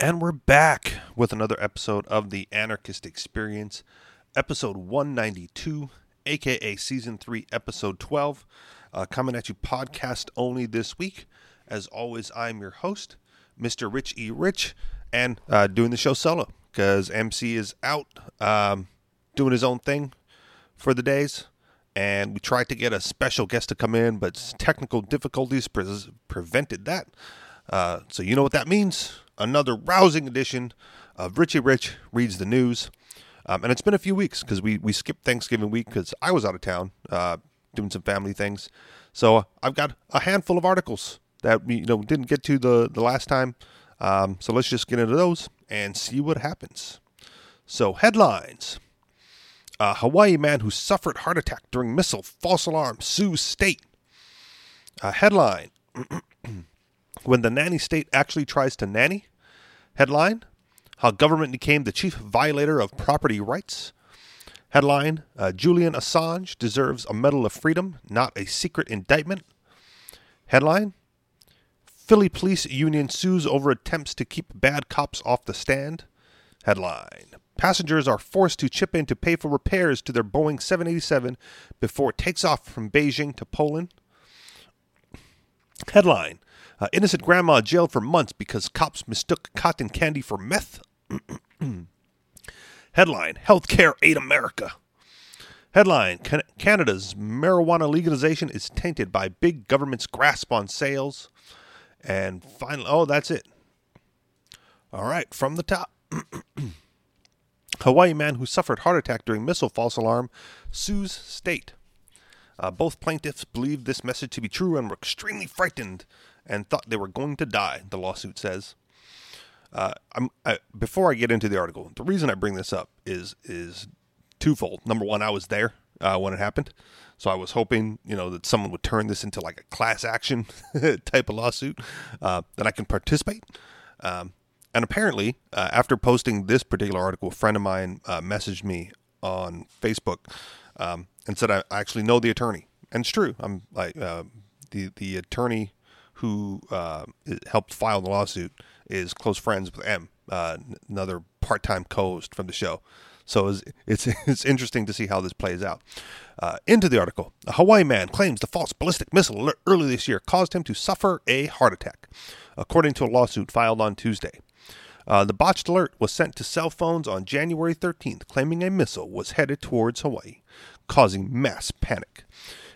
And we're back with another episode of the Anarchist Experience, episode 192, aka season 3, episode 12. Uh, coming at you podcast only this week. As always, I'm your host, Mr. Rich E. Rich, and uh, doing the show solo because MC is out um, doing his own thing for the days. And we tried to get a special guest to come in, but technical difficulties pre- prevented that. Uh, so you know what that means. Another rousing edition of Richie Rich reads the news. Um, and it's been a few weeks because we, we skipped Thanksgiving week because I was out of town uh, doing some family things. So I've got a handful of articles that we you know didn't get to the, the last time. Um, so let's just get into those and see what happens. So headlines. A Hawaii man who suffered heart attack during missile false alarm sues state. A headline. when the nanny state actually tries to nanny. Headline How government became the chief violator of property rights. Headline uh, Julian Assange deserves a Medal of Freedom, not a secret indictment. Headline Philly Police Union sues over attempts to keep bad cops off the stand. Headline Passengers are forced to chip in to pay for repairs to their Boeing 787 before it takes off from Beijing to Poland. Headline uh, Innocent grandma jailed for months because cops mistook cotton candy for meth. Headline Healthcare Aid America. Headline Can- Canada's marijuana legalization is tainted by big government's grasp on sales. And finally, oh, that's it. All right, from the top. Hawaii man who suffered heart attack during missile false alarm sues state. Uh, both plaintiffs believed this message to be true and were extremely frightened and thought they were going to die, the lawsuit says. Uh, I, before I get into the article, the reason I bring this up is is twofold. Number one, I was there uh, when it happened, so I was hoping you know that someone would turn this into like a class action type of lawsuit uh, that I can participate. Um, and apparently, uh, after posting this particular article, a friend of mine uh, messaged me on Facebook um, and said I actually know the attorney, and it's true. I'm like uh, the the attorney who uh, helped file the lawsuit is close friends with M, uh, another part-time co-host from the show. So it's, it's, it's interesting to see how this plays out. Uh, into the article, a Hawaii man claims the false ballistic missile alert early this year caused him to suffer a heart attack, according to a lawsuit filed on Tuesday. Uh, the botched alert was sent to cell phones on January 13th, claiming a missile was headed towards Hawaii, causing mass panic.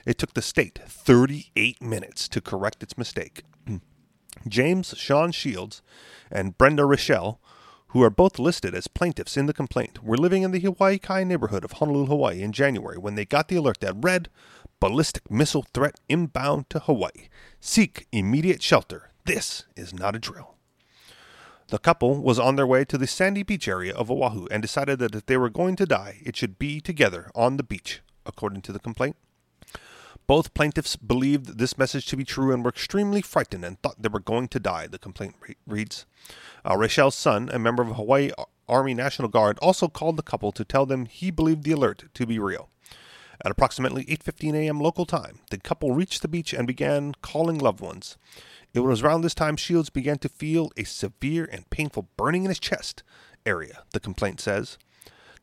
It took the state 38 minutes to correct its mistake. James Sean Shields and Brenda Rochelle, who are both listed as plaintiffs in the complaint, were living in the Hawaii Kai neighborhood of Honolulu, Hawaii in January when they got the alert that read Ballistic missile threat inbound to Hawaii. Seek immediate shelter. This is not a drill. The couple was on their way to the sandy beach area of Oahu and decided that if they were going to die, it should be together on the beach, according to the complaint. Both plaintiffs believed this message to be true and were extremely frightened and thought they were going to die, the complaint re- reads. Uh, Rachel's son, a member of Hawaii Army National Guard, also called the couple to tell them he believed the alert to be real. At approximately 8:15 a.m. local time, the couple reached the beach and began calling loved ones. It was around this time Shields began to feel a severe and painful burning in his chest area, the complaint says.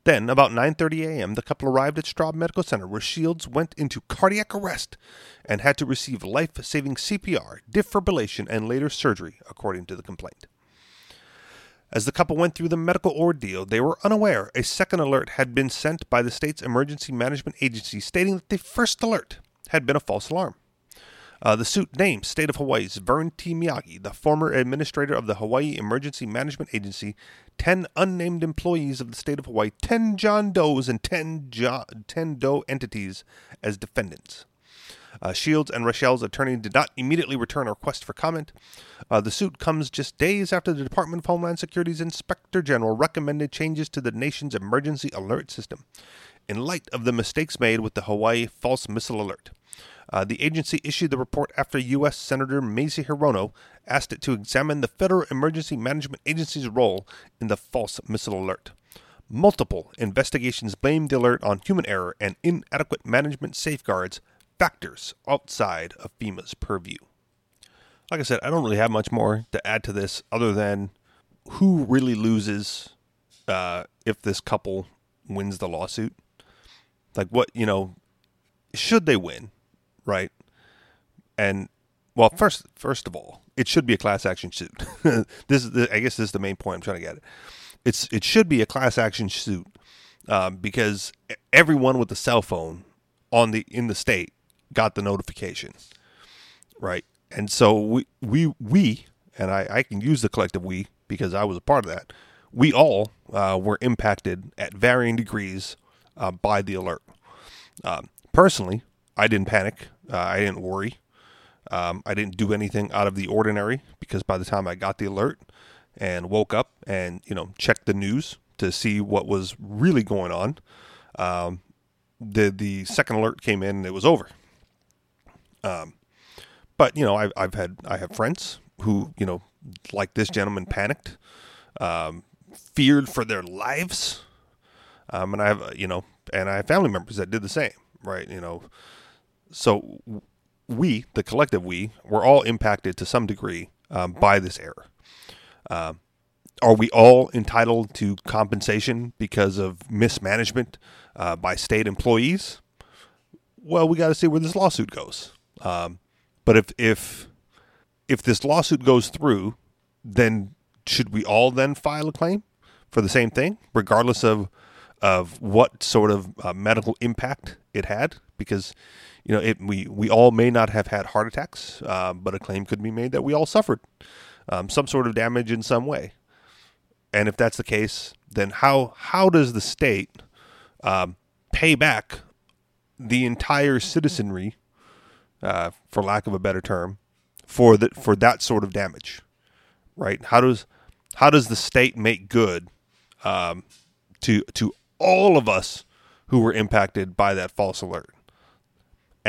Then, about 9:30 a.m., the couple arrived at Straub Medical Center where Shields went into cardiac arrest and had to receive life-saving CPR, defibrillation, and later surgery, according to the complaint. As the couple went through the medical ordeal, they were unaware a second alert had been sent by the state's emergency management agency stating that the first alert had been a false alarm. Uh, the suit names State of Hawaii's Vern T. Miyagi, the former administrator of the Hawaii Emergency Management Agency, 10 unnamed employees of the state of Hawaii, 10 John Does, and 10, John, 10 Doe entities as defendants. Uh, Shields and Rochelle's attorney did not immediately return a request for comment. Uh, the suit comes just days after the Department of Homeland Security's Inspector General recommended changes to the nation's emergency alert system in light of the mistakes made with the Hawaii false missile alert. Uh, the agency issued the report after U.S. Senator Mazie Hirono asked it to examine the Federal Emergency Management Agency's role in the false missile alert. Multiple investigations blamed the alert on human error and inadequate management safeguards, factors outside of FEMA's purview. Like I said, I don't really have much more to add to this other than who really loses uh, if this couple wins the lawsuit? Like, what you know, should they win, right? And well, first first of all, it should be a class action suit. this is the, I guess this is the main point I'm trying to get. At. It's it should be a class action suit um, because everyone with a cell phone on the in the state got the notification, right? And so we we we and I, I can use the collective we because I was a part of that. We all uh, were impacted at varying degrees uh, by the alert. Um, personally, I didn't panic. Uh, I didn't worry. Um, I didn't do anything out of the ordinary because by the time I got the alert and woke up and you know checked the news to see what was really going on, um, the the second alert came in and it was over. Um, but you know, I've I've had I have friends who you know, like this gentleman, panicked, um, feared for their lives, um, and I have you know, and I have family members that did the same, right? You know, so we, the collective we, were all impacted to some degree um, by this error. Uh, are we all entitled to compensation because of mismanagement uh, by state employees? Well, we got to see where this lawsuit goes. Um, but if if if this lawsuit goes through, then should we all then file a claim for the same thing, regardless of of what sort of uh, medical impact it had? Because you know, it, we we all may not have had heart attacks, uh, but a claim could be made that we all suffered um, some sort of damage in some way. And if that's the case, then how how does the state um, pay back the entire citizenry, uh, for lack of a better term, for that for that sort of damage? Right? How does how does the state make good um, to to all of us who were impacted by that false alert?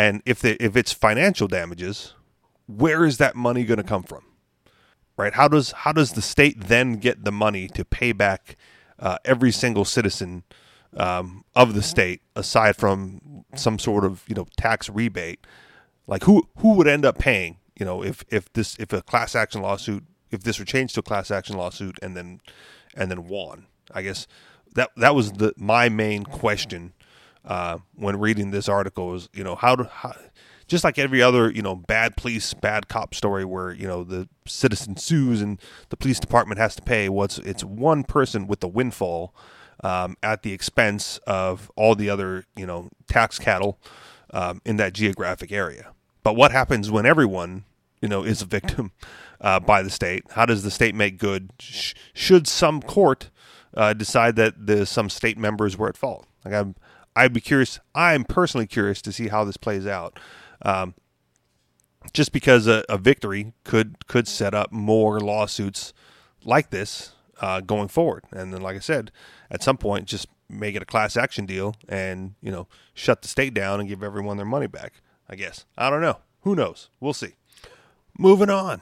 And if the, if it's financial damages, where is that money going to come from? Right? How does how does the state then get the money to pay back uh, every single citizen um, of the state, aside from some sort of you know tax rebate? Like who who would end up paying? You know, if if this if a class action lawsuit if this were changed to a class action lawsuit and then and then won, I guess that that was the my main question uh, when reading this article is you know how to how, just like every other you know bad police bad cop story where you know the citizen sues and the police department has to pay what's it's one person with the windfall um, at the expense of all the other you know tax cattle um, in that geographic area. But what happens when everyone you know is a victim uh, by the state? How does the state make good? Sh- should some court uh, decide that the some state members were at fault? Like i'm I'd be curious. I'm personally curious to see how this plays out. Um, just because a, a, victory could could set up more lawsuits like this uh, going forward, and then, like I said, at some point, just make it a class action deal, and you know, shut the state down and give everyone their money back. I guess I don't know. Who knows? We'll see. Moving on.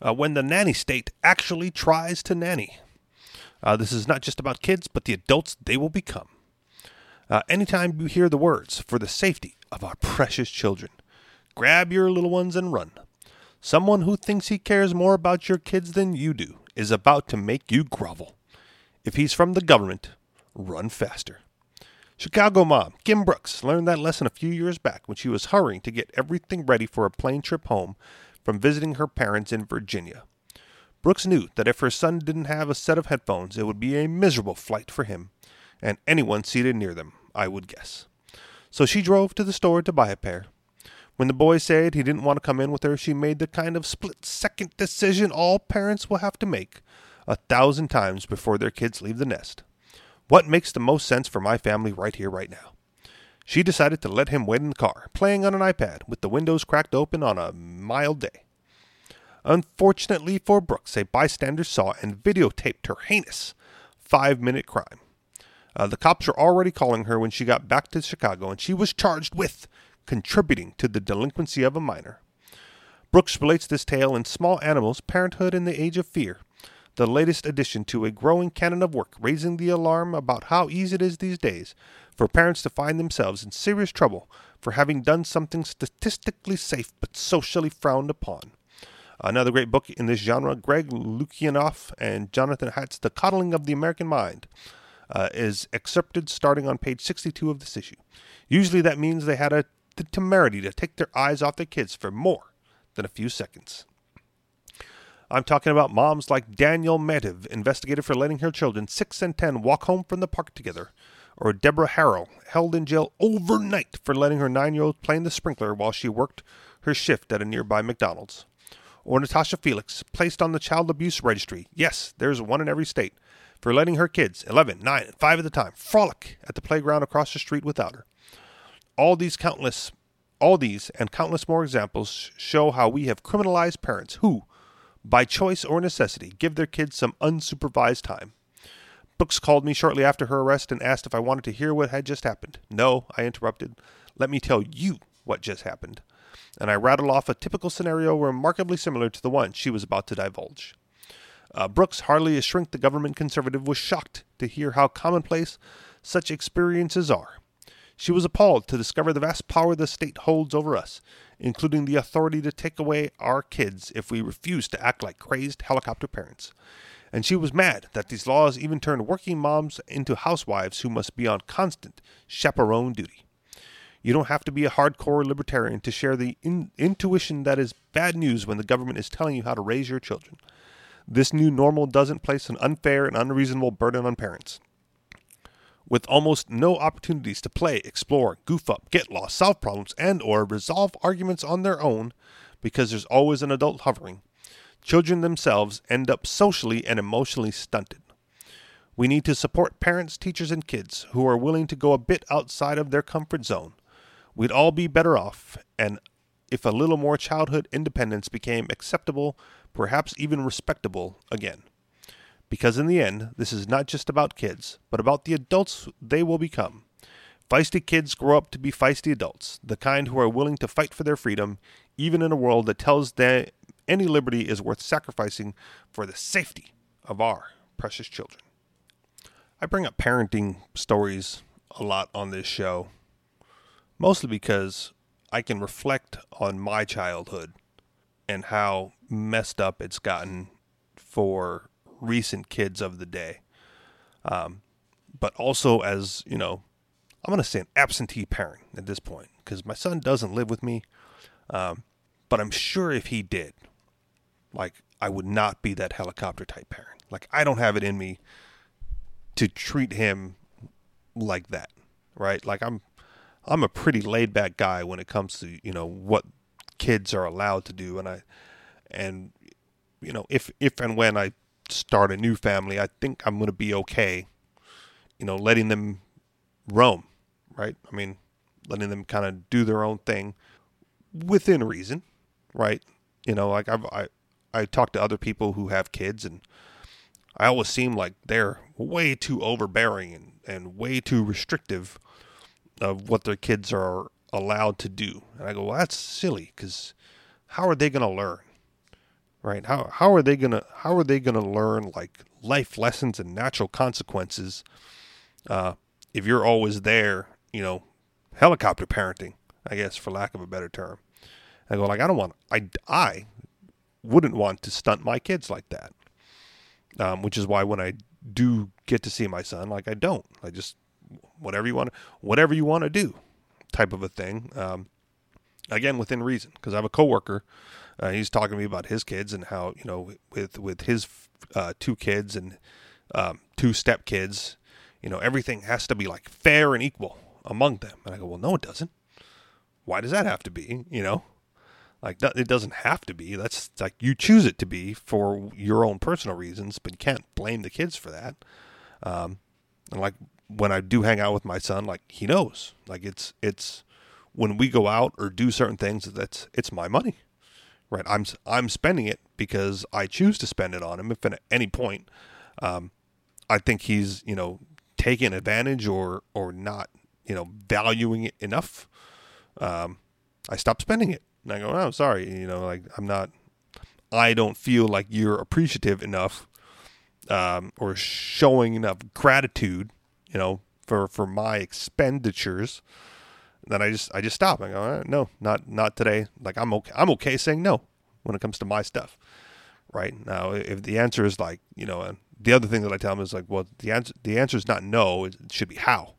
Uh, when the nanny state actually tries to nanny. Uh, this is not just about kids, but the adults they will become. Uh, anytime you hear the words, for the safety of our precious children, grab your little ones and run. Someone who thinks he cares more about your kids than you do is about to make you grovel. If he's from the government, run faster. Chicago mom Kim Brooks learned that lesson a few years back when she was hurrying to get everything ready for a plane trip home from visiting her parents in Virginia. Brooks knew that if her son didn't have a set of headphones, it would be a miserable flight for him and anyone seated near them, I would guess. So she drove to the store to buy a pair. When the boy said he didn't want to come in with her, she made the kind of split second decision all parents will have to make a thousand times before their kids leave the nest. What makes the most sense for my family right here, right now? She decided to let him wait in the car, playing on an iPad with the windows cracked open on a mild day. Unfortunately for Brooks, a bystander saw and videotaped her heinous five minute crime. Uh, the cops were already calling her when she got back to Chicago, and she was charged with contributing to the delinquency of a minor. Brooks relates this tale in Small Animals Parenthood in the Age of Fear, the latest addition to a growing canon of work raising the alarm about how easy it is these days for parents to find themselves in serious trouble for having done something statistically safe but socially frowned upon. Another great book in this genre, Greg Lukianoff and Jonathan Haidt's The Coddling of the American Mind, uh, is excerpted starting on page 62 of this issue. Usually that means they had a, the temerity to take their eyes off their kids for more than a few seconds. I'm talking about moms like Danielle Meitiv, investigated for letting her children 6 and 10 walk home from the park together, or Deborah Harrell, held in jail overnight for letting her nine year old play in the sprinkler while she worked her shift at a nearby McDonald's. Or Natasha Felix, placed on the child abuse registry. Yes, there's one in every state. For letting her kids, 11, 9, and 5 at the time, frolic at the playground across the street without her. All these countless all these and countless more examples show how we have criminalized parents who, by choice or necessity, give their kids some unsupervised time. Brooks called me shortly after her arrest and asked if I wanted to hear what had just happened. No, I interrupted. Let me tell you what just happened. And I rattled off a typical scenario remarkably similar to the one she was about to divulge. Uh, Brooks, hardly a shrink the government conservative, was shocked to hear how commonplace such experiences are. She was appalled to discover the vast power the state holds over us, including the authority to take away our kids if we refuse to act like crazed helicopter parents. And she was mad that these laws even turn working moms into housewives who must be on constant chaperone duty. You don't have to be a hardcore libertarian to share the in- intuition that is bad news when the government is telling you how to raise your children. This new normal doesn't place an unfair and unreasonable burden on parents with almost no opportunities to play, explore, goof up, get lost, solve problems, and or resolve arguments on their own because there's always an adult hovering. Children themselves end up socially and emotionally stunted. We need to support parents, teachers, and kids who are willing to go a bit outside of their comfort zone. We'd all be better off, and if a little more childhood independence became acceptable, perhaps even respectable again. Because in the end, this is not just about kids, but about the adults they will become. Feisty kids grow up to be feisty adults, the kind who are willing to fight for their freedom, even in a world that tells them any liberty is worth sacrificing for the safety of our precious children. I bring up parenting stories a lot on this show, mostly because I can reflect on my childhood and how messed up it's gotten for recent kids of the day. Um, but also as, you know, I'm to say an absentee parent at this point because my son doesn't live with me. Um, but I'm sure if he did, like, I would not be that helicopter type parent. Like, I don't have it in me to treat him like that, right? Like, I'm, I'm a pretty laid back guy when it comes to, you know, what kids are allowed to do. And I, and, you know, if, if and when I start a new family, I think I'm going to be okay, you know, letting them roam, right? I mean, letting them kind of do their own thing within reason, right? You know, like I've, I, I talk to other people who have kids and I always seem like they're way too overbearing and, and way too restrictive of what their kids are allowed to do. And I go, well, that's silly because how are they going to learn? Right? How how are they gonna how are they gonna learn like life lessons and natural consequences uh, if you're always there? You know, helicopter parenting, I guess, for lack of a better term. I go like I don't want I I wouldn't want to stunt my kids like that. Um, which is why when I do get to see my son, like I don't, I just whatever you want, whatever you want to do, type of a thing. Um, again, within reason, because I have a coworker uh, he's talking to me about his kids and how you know with with his uh, two kids and um, two step kids, you know everything has to be like fair and equal among them. And I go, well, no, it doesn't. Why does that have to be? You know, like it doesn't have to be. That's like you choose it to be for your own personal reasons, but you can't blame the kids for that. Um, and like when I do hang out with my son, like he knows, like it's it's when we go out or do certain things, that's it's my money right? I'm I'm spending it because I choose to spend it on him. If at any point, um, I think he's you know taking advantage or or not you know valuing it enough, um, I stop spending it. And I go, oh, sorry, you know, like I'm not. I don't feel like you're appreciative enough, um, or showing enough gratitude, you know, for for my expenditures then I just I just stop. I go, no, not not today. Like I'm okay. I'm okay saying no when it comes to my stuff. Right now, if the answer is like, you know, and the other thing that I tell them is like, well, the answer the answer is not no, it should be how.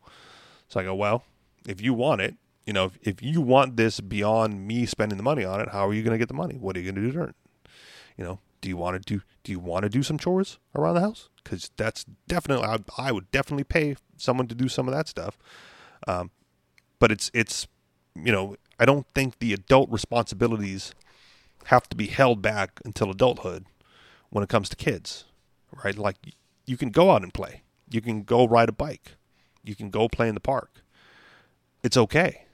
So I go, well, if you want it, you know, if, if you want this beyond me spending the money on it, how are you going to get the money? What are you going to do to earn? You know, do you want to do do you want to do some chores around the house? Because that's definitely I, I, would definitely pay someone to do some of that stuff. Um, but it's it's you know I don't think the adult responsibilities have to be held back until adulthood when it comes to kids, right? Like you can go out and play, you can go ride a bike, you can go play in the park. It's okay.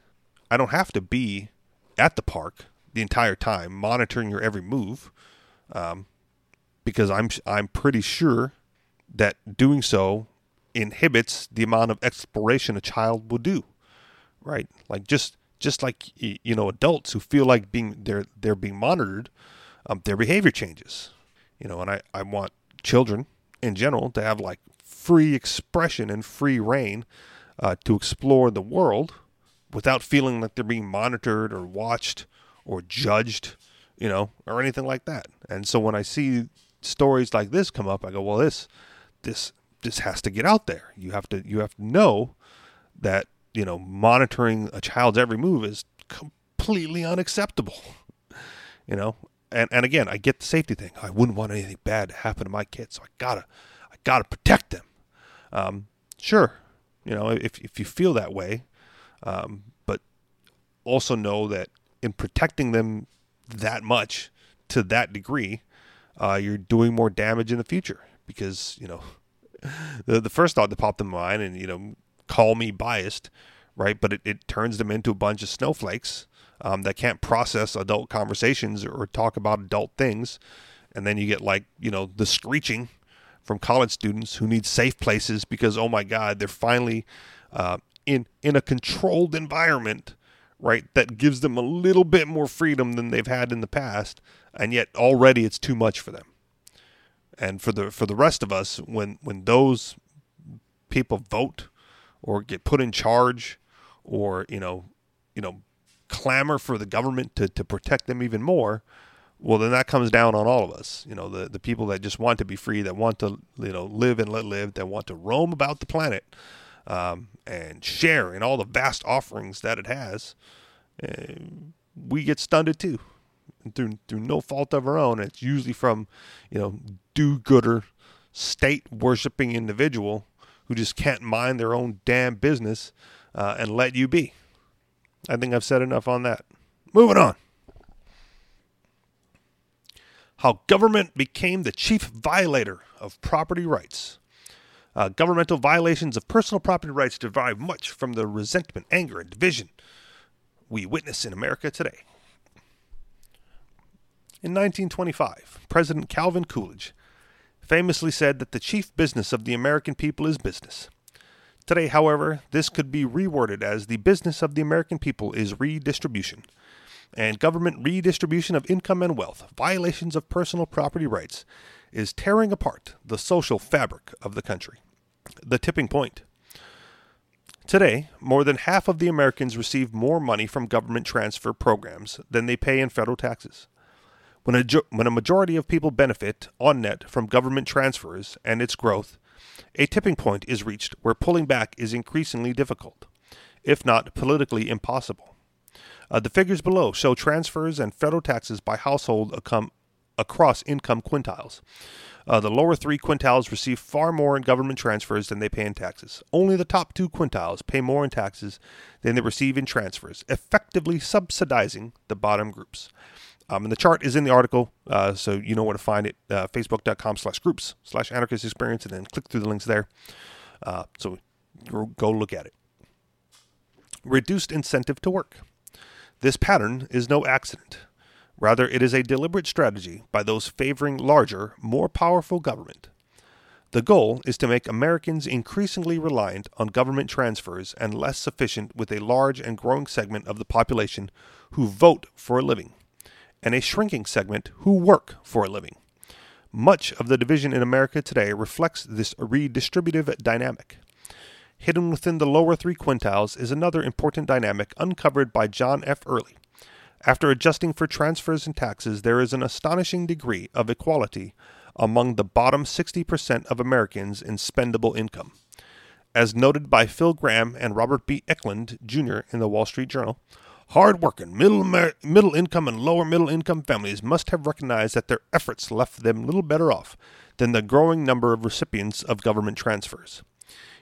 I don't have to be at the park the entire time monitoring your every move um, because I'm I'm pretty sure that doing so inhibits the amount of exploration a child will do. Right? Like just just like you know adults who feel like being they're they're being monitored, um, their behavior changes. You know, and I I want children in general to have like free expression and free reign uh, to explore the world without feeling like they're being monitored or watched or judged you know, or anything like that. And so when I see stories like this come up, I go, well, this, this, this has to get out there. You have to, you have to know that you know monitoring a child's every move is completely unacceptable. You know, and and again, I get the safety thing. I wouldn't want anything bad to happen to my kids, so I gotta, I gotta protect them. Um, sure, you know, if if you feel that way, um, but also know that in protecting them that much to that degree, uh, you're doing more damage in the future because you know the the first thought that popped in my mind, and you know, call me biased, right? But it, it turns them into a bunch of snowflakes um, that can't process adult conversations or talk about adult things, and then you get like you know the screeching from college students who need safe places because oh my god, they're finally uh, in in a controlled environment right? That gives them a little bit more freedom than they've had in the past, and yet already it's too much for them. And for the for the rest of us, when when those people vote or get put in charge, or you know, you know, clamor for the government to to protect them even more, well then that comes down on all of us you know the the people that just want to be free that want to you know live and let live that want to roam about the planet um, and share in all the vast offerings that it has, uh, we get stunted too, through through no fault of our own. It's usually from you know do-gooder, state worshiping individual who just can't mind their own damn business uh, and let you be. I think I've said enough on that. Moving on. How government became the chief violator of property rights. Uh, governmental violations of personal property rights derive much from the resentment, anger, and division we witness in America today. In 1925, President Calvin Coolidge famously said that the chief business of the American people is business. Today, however, this could be reworded as the business of the American people is redistribution. And government redistribution of income and wealth, violations of personal property rights, is tearing apart the social fabric of the country. The tipping point. Today, more than half of the Americans receive more money from government transfer programs than they pay in federal taxes. When a, when a majority of people benefit on net from government transfers and its growth, a tipping point is reached where pulling back is increasingly difficult, if not politically impossible. Uh, the figures below show transfers and federal taxes by household across income quintiles. Uh, the lower three quintiles receive far more in government transfers than they pay in taxes. Only the top two quintiles pay more in taxes than they receive in transfers, effectively subsidizing the bottom groups. Um, and the chart is in the article, uh, so you know where to find it. Uh, Facebook.com slash groups slash anarchist experience, and then click through the links there. Uh, so go look at it. Reduced incentive to work. This pattern is no accident. Rather, it is a deliberate strategy by those favoring larger, more powerful government. The goal is to make Americans increasingly reliant on government transfers and less sufficient with a large and growing segment of the population who vote for a living, and a shrinking segment who work for a living. Much of the division in America today reflects this redistributive dynamic. Hidden within the lower three quintiles is another important dynamic uncovered by John F. Early After adjusting for transfers and taxes, there is an astonishing degree of equality among the bottom 60% of Americans in spendable income. As noted by Phil Gramm and Robert B. Ekelund Jr. in the Wall Street Journal, hard-working middle middle income and lower middle income families must have recognized that their efforts left them little better off than the growing number of recipients of government transfers.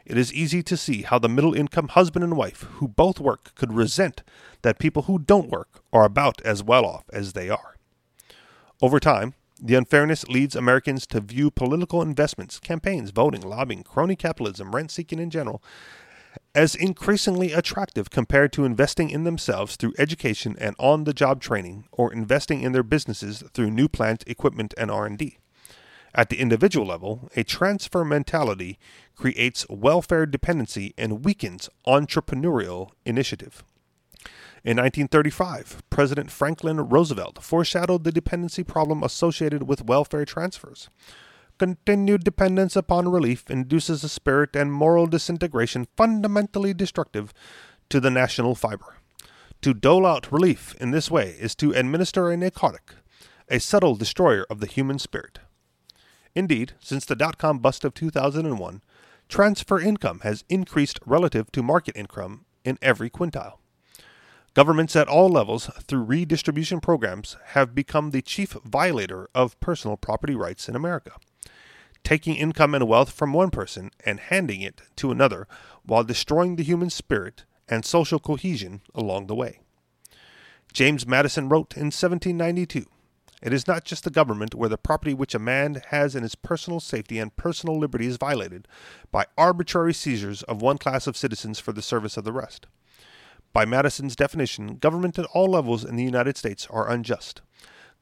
It is easy to see how the middle income husband and wife who both work could resent that people who don't work are about as well off as they are. Over time, the unfairness leads Americans to view political investments, campaigns, voting, lobbying, crony capitalism, rent seeking in general, as increasingly attractive compared to investing in themselves through education and on-the-job training or investing in their businesses through new plant equipment and R&D. At the individual level, a transfer mentality creates welfare dependency and weakens entrepreneurial initiative. In 1935, President Franklin Roosevelt foreshadowed the dependency problem associated with welfare transfers. Continued dependence upon relief induces a spirit and moral disintegration fundamentally destructive to the national fiber. To dole out relief in this way is to administer a narcotic, a subtle destroyer of the human spirit. Indeed, since the dot com bust of 2001, transfer income has increased relative to market income in every quintile. Governments at all levels, through redistribution programs, have become the chief violator of personal property rights in America, taking income and wealth from one person and handing it to another while destroying the human spirit and social cohesion along the way. James Madison wrote in 1792 It is not just the government where the property which a man has in his personal safety and personal liberty is violated by arbitrary seizures of one class of citizens for the service of the rest. By Madison's definition, government at all levels in the United States are unjust.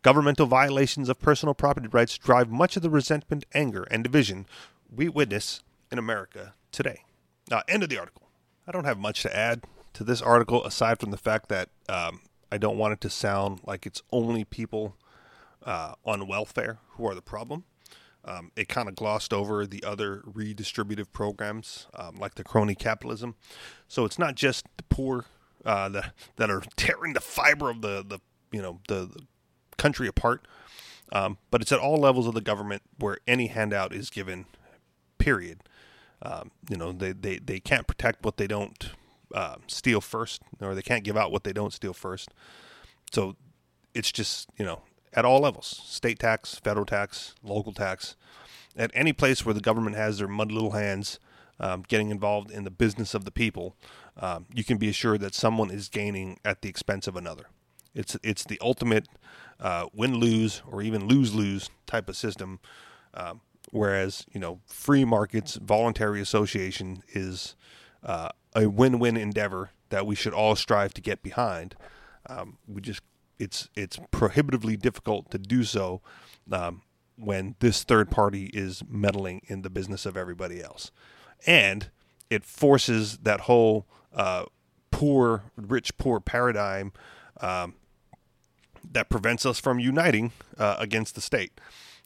Governmental violations of personal property rights drive much of the resentment, anger, and division we witness in America today. Now, end of the article. I don't have much to add to this article aside from the fact that um, I don't want it to sound like it's only people uh, on welfare who are the problem. Um, it kind of glossed over the other redistributive programs um, like the crony capitalism. So it's not just the poor uh, that that are tearing the fiber of the the you know the, the country apart. Um, but it's at all levels of the government where any handout is given. Period. Um, you know they, they, they can't protect what they don't uh, steal first, or they can't give out what they don't steal first. So it's just you know at all levels: state tax, federal tax, local tax. At any place where the government has their mud little hands, um, getting involved in the business of the people, um, you can be assured that someone is gaining at the expense of another. It's it's the ultimate uh, win lose or even lose lose type of system. Um, whereas you know free markets, voluntary association is uh, a win win endeavor that we should all strive to get behind. Um, we just it's it's prohibitively difficult to do so um, when this third party is meddling in the business of everybody else and it forces that whole uh, poor, rich, poor paradigm um, that prevents us from uniting uh, against the state.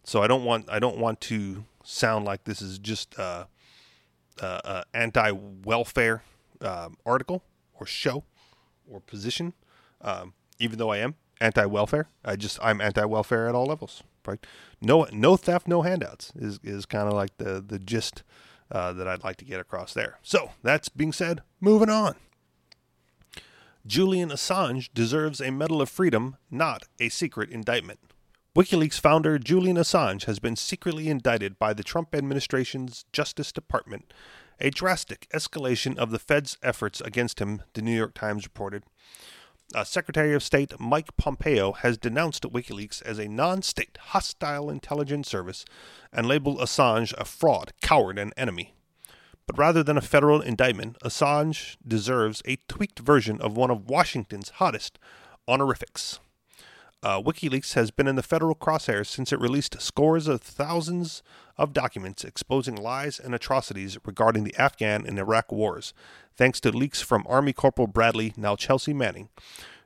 So I don't want I don't want to sound like this is just uh, uh, uh anti-welfare um, article or show or position. Um, even though I am anti-welfare, I just I'm anti-welfare at all levels. Right? No no theft, no handouts is is kind of like the the gist uh, that I'd like to get across there. So, that's being said, moving on. Julian Assange deserves a Medal of Freedom, not a secret indictment. WikiLeaks founder Julian Assange has been secretly indicted by the Trump administration's Justice Department, a drastic escalation of the Fed's efforts against him, the New York Times reported. Uh, Secretary of State Mike Pompeo has denounced WikiLeaks as a non state hostile intelligence service and labeled Assange a fraud, coward, and enemy. But rather than a federal indictment, Assange deserves a tweaked version of one of Washington's hottest honorifics. Uh, WikiLeaks has been in the federal crosshairs since it released scores of thousands of documents exposing lies and atrocities regarding the Afghan and Iraq wars, thanks to leaks from Army Corporal Bradley, now Chelsea Manning.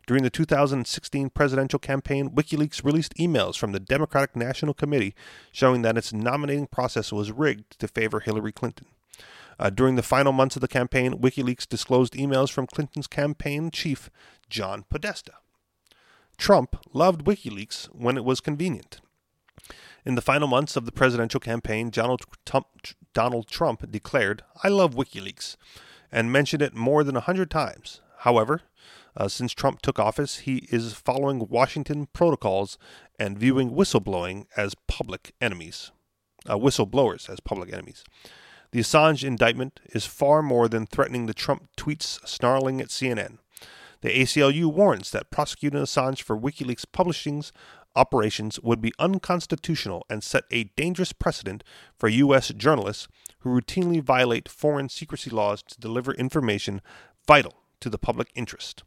During the 2016 presidential campaign, WikiLeaks released emails from the Democratic National Committee showing that its nominating process was rigged to favor Hillary Clinton. Uh, during the final months of the campaign, WikiLeaks disclosed emails from Clinton's campaign chief, John Podesta. Trump loved WikiLeaks when it was convenient. In the final months of the presidential campaign, Donald Trump, Donald Trump declared, I love WikiLeaks, and mentioned it more than a hundred times. However, uh, since Trump took office, he is following Washington protocols and viewing whistleblowing as public enemies, uh, whistleblowers as public enemies. The Assange indictment is far more than threatening the Trump tweets snarling at CNN. The ACLU warns that prosecuting Assange for WikiLeaks publishing's operations would be unconstitutional and set a dangerous precedent for U.S. journalists who routinely violate foreign secrecy laws to deliver information vital to the public interest.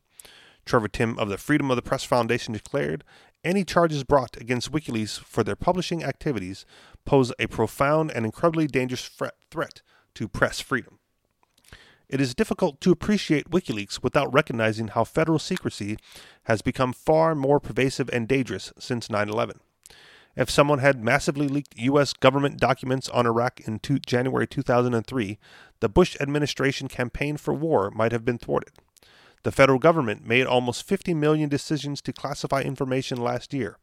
Trevor Timm of the Freedom of the Press Foundation declared any charges brought against WikiLeaks for their publishing activities pose a profound and incredibly dangerous threat to press freedom. It is difficult to appreciate WikiLeaks without recognizing how federal secrecy has become far more pervasive and dangerous since 9 11. If someone had massively leaked U.S. government documents on Iraq in two, January 2003, the Bush administration campaign for war might have been thwarted. The federal government made almost 50 million decisions to classify information last year.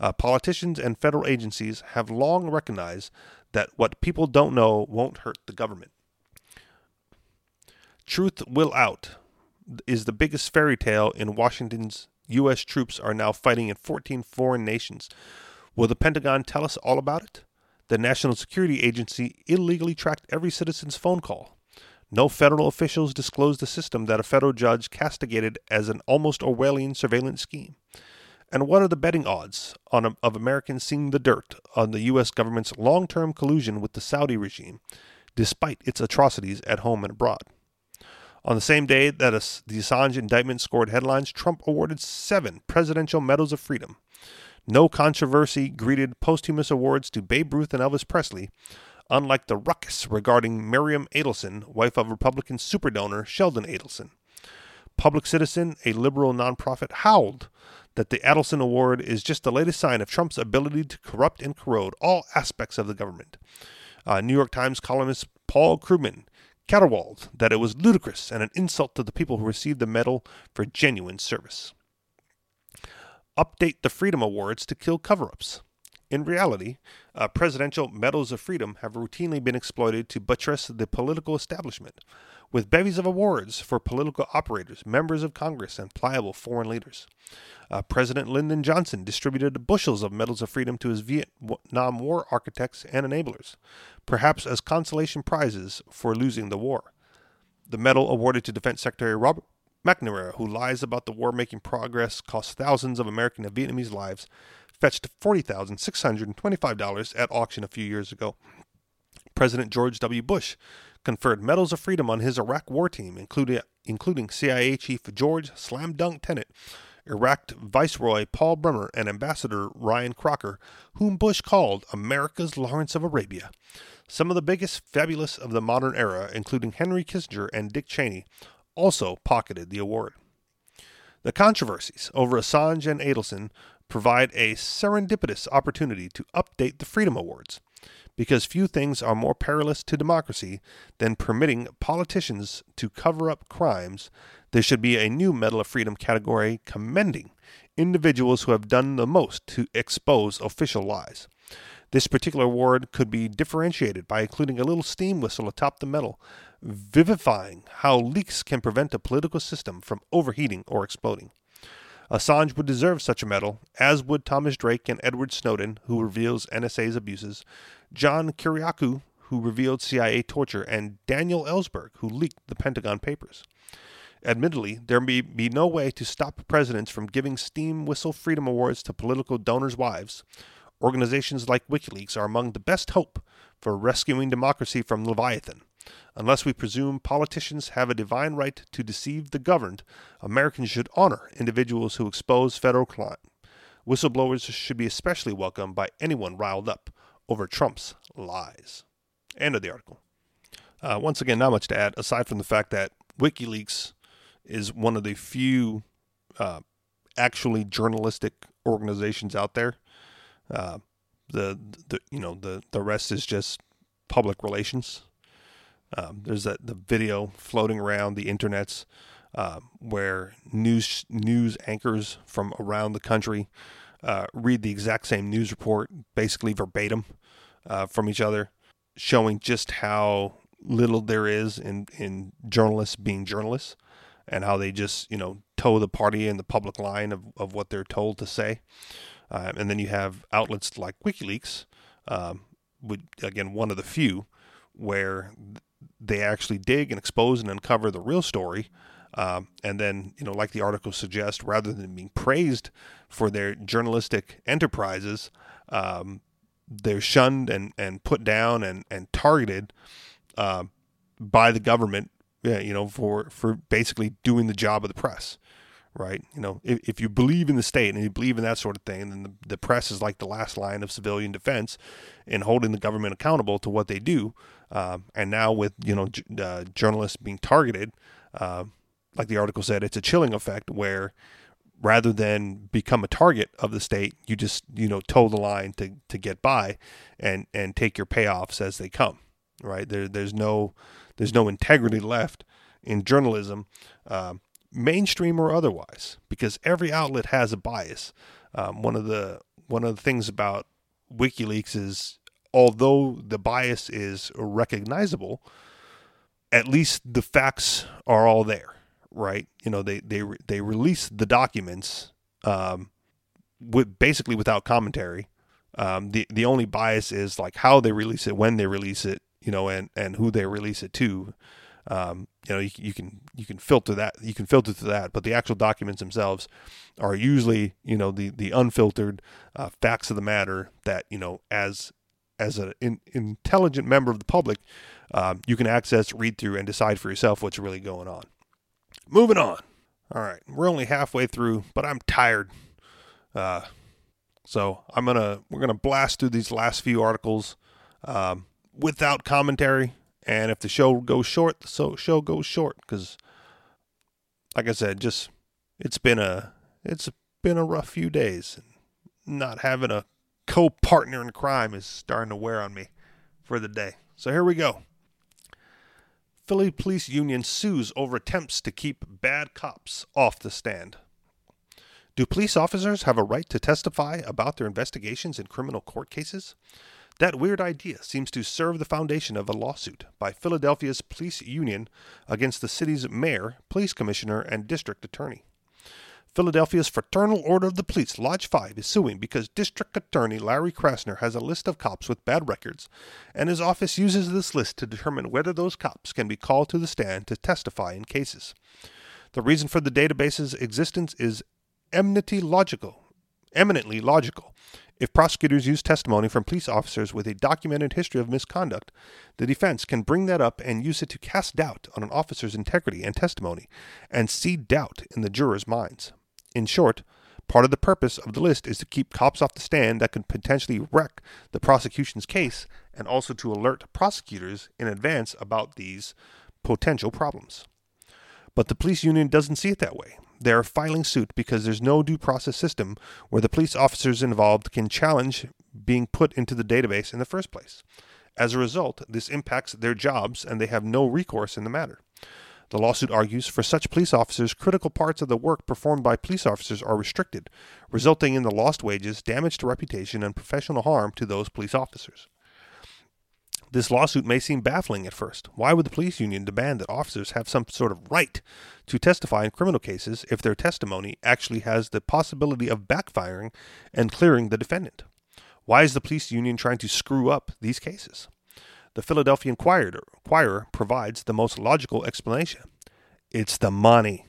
Uh, politicians and federal agencies have long recognized that what people don't know won't hurt the government. Truth Will Out is the biggest fairy tale in Washington's U.S. troops are now fighting in 14 foreign nations. Will the Pentagon tell us all about it? The National Security Agency illegally tracked every citizen's phone call. No federal officials disclosed the system that a federal judge castigated as an almost Orwellian surveillance scheme. And what are the betting odds a, of Americans seeing the dirt on the U.S. government's long term collusion with the Saudi regime, despite its atrocities at home and abroad? On the same day that the Assange indictment scored headlines, Trump awarded seven Presidential Medals of Freedom. No controversy greeted posthumous awards to Babe Ruth and Elvis Presley, unlike the ruckus regarding Miriam Adelson, wife of Republican superdonor Sheldon Adelson. Public Citizen, a liberal nonprofit, howled that the Adelson Award is just the latest sign of Trump's ability to corrupt and corrode all aspects of the government. Uh, New York Times columnist Paul Krugman caterwauled that it was ludicrous and an insult to the people who received the medal for genuine service. Update the Freedom Awards to kill cover ups. In reality, uh, presidential medals of freedom have routinely been exploited to buttress the political establishment, with bevies of awards for political operators, members of Congress, and pliable foreign leaders. Uh, President Lyndon Johnson distributed bushels of medals of freedom to his Vietnam War architects and enablers, perhaps as consolation prizes for losing the war. The medal awarded to Defense Secretary Robert McNamara, who lies about the war making progress cost thousands of American and Vietnamese lives, fetched $40,625 at auction a few years ago. President George W. Bush conferred medals of freedom on his Iraq war team, including, including CIA Chief George Slam Dunk Tenet Iraq Viceroy Paul Bremer and Ambassador Ryan Crocker, whom Bush called America's Lawrence of Arabia. Some of the biggest fabulous of the modern era, including Henry Kissinger and Dick Cheney, also pocketed the award. The controversies over Assange and Adelson provide a serendipitous opportunity to update the Freedom Awards, because few things are more perilous to democracy than permitting politicians to cover up crimes there should be a new Medal of Freedom category commending individuals who have done the most to expose official lies. This particular award could be differentiated by including a little steam whistle atop the medal, vivifying how leaks can prevent a political system from overheating or exploding. Assange would deserve such a medal, as would Thomas Drake and Edward Snowden, who reveals NSA's abuses, John Kiriakou, who revealed CIA torture, and Daniel Ellsberg, who leaked the Pentagon Papers. Admittedly, there may be no way to stop presidents from giving steam whistle freedom awards to political donors' wives. Organizations like WikiLeaks are among the best hope for rescuing democracy from Leviathan. Unless we presume politicians have a divine right to deceive the governed, Americans should honor individuals who expose federal crime. Whistleblowers should be especially welcomed by anyone riled up over Trump's lies. End of the article. Uh, once again, not much to add aside from the fact that WikiLeaks is one of the few uh, actually journalistic organizations out there. Uh, the the you know the the rest is just public relations. Um, there's the video floating around the internets uh, where news news anchors from around the country uh, read the exact same news report, basically verbatim uh, from each other, showing just how little there is in, in journalists being journalists and how they just, you know, toe the party in the public line of, of what they're told to say. Uh, and then you have outlets like WikiLeaks, um, would, again, one of the few where they actually dig and expose and uncover the real story. Um, and then, you know, like the article suggests, rather than being praised for their journalistic enterprises, um, they're shunned and, and put down and, and targeted uh, by the government, you know, for, for basically doing the job of the press right? You know, if, if you believe in the state and you believe in that sort of thing, then the, the press is like the last line of civilian defense in holding the government accountable to what they do. Um, and now with you know j- uh, journalists being targeted, uh, like the article said, it's a chilling effect where rather than become a target of the state, you just you know toe the line to to get by, and and take your payoffs as they come. Right there, there's no there's no integrity left in journalism. Um, mainstream or otherwise, because every outlet has a bias. Um, one of the one of the things about WikiLeaks is, although the bias is recognizable, at least the facts are all there, right? You know, they they they release the documents um, with basically without commentary. Um, the the only bias is like how they release it, when they release it, you know, and and who they release it to um, you know you, you, can you can filter that you can filter through that but the actual documents themselves are usually you know the the unfiltered uh, facts of the matter that you know as as an in, intelligent member of the public um, you can access read through and decide for yourself what's really going on. Moving on. All right. We're only halfway through but i'm tired. Uh, so i'm gonna we're gonna blast through these last few articles um, without commentary. And if the show goes short, the so show goes short because, like I said, just it's been a it's been a rough few days. Not having a co-partner in crime is starting to wear on me for the day. So here we go. Philly Police Union sues over attempts to keep bad cops off the stand. Do police officers have a right to testify about their investigations in criminal court cases? That weird idea seems to serve the foundation of a lawsuit by Philadelphia's police union against the city's mayor, police commissioner, and district attorney. Philadelphia's Fraternal Order of the Police, Lodge 5, is suing because District Attorney Larry Krasner has a list of cops with bad records, and his office uses this list to determine whether those cops can be called to the stand to testify in cases. The reason for the database's existence is eminently logical, eminently logical. If prosecutors use testimony from police officers with a documented history of misconduct, the defense can bring that up and use it to cast doubt on an officer's integrity and testimony and seed doubt in the jurors' minds. In short, part of the purpose of the list is to keep cops off the stand that could potentially wreck the prosecution's case and also to alert prosecutors in advance about these potential problems. But the police union doesn't see it that way. They are filing suit because there's no due process system where the police officers involved can challenge being put into the database in the first place. As a result, this impacts their jobs and they have no recourse in the matter. The lawsuit argues for such police officers, critical parts of the work performed by police officers are restricted, resulting in the lost wages, damage to reputation, and professional harm to those police officers. This lawsuit may seem baffling at first. Why would the police union demand that officers have some sort of right to testify in criminal cases if their testimony actually has the possibility of backfiring and clearing the defendant? Why is the police union trying to screw up these cases? The Philadelphia Inquirer, Provides the most logical explanation it's the money.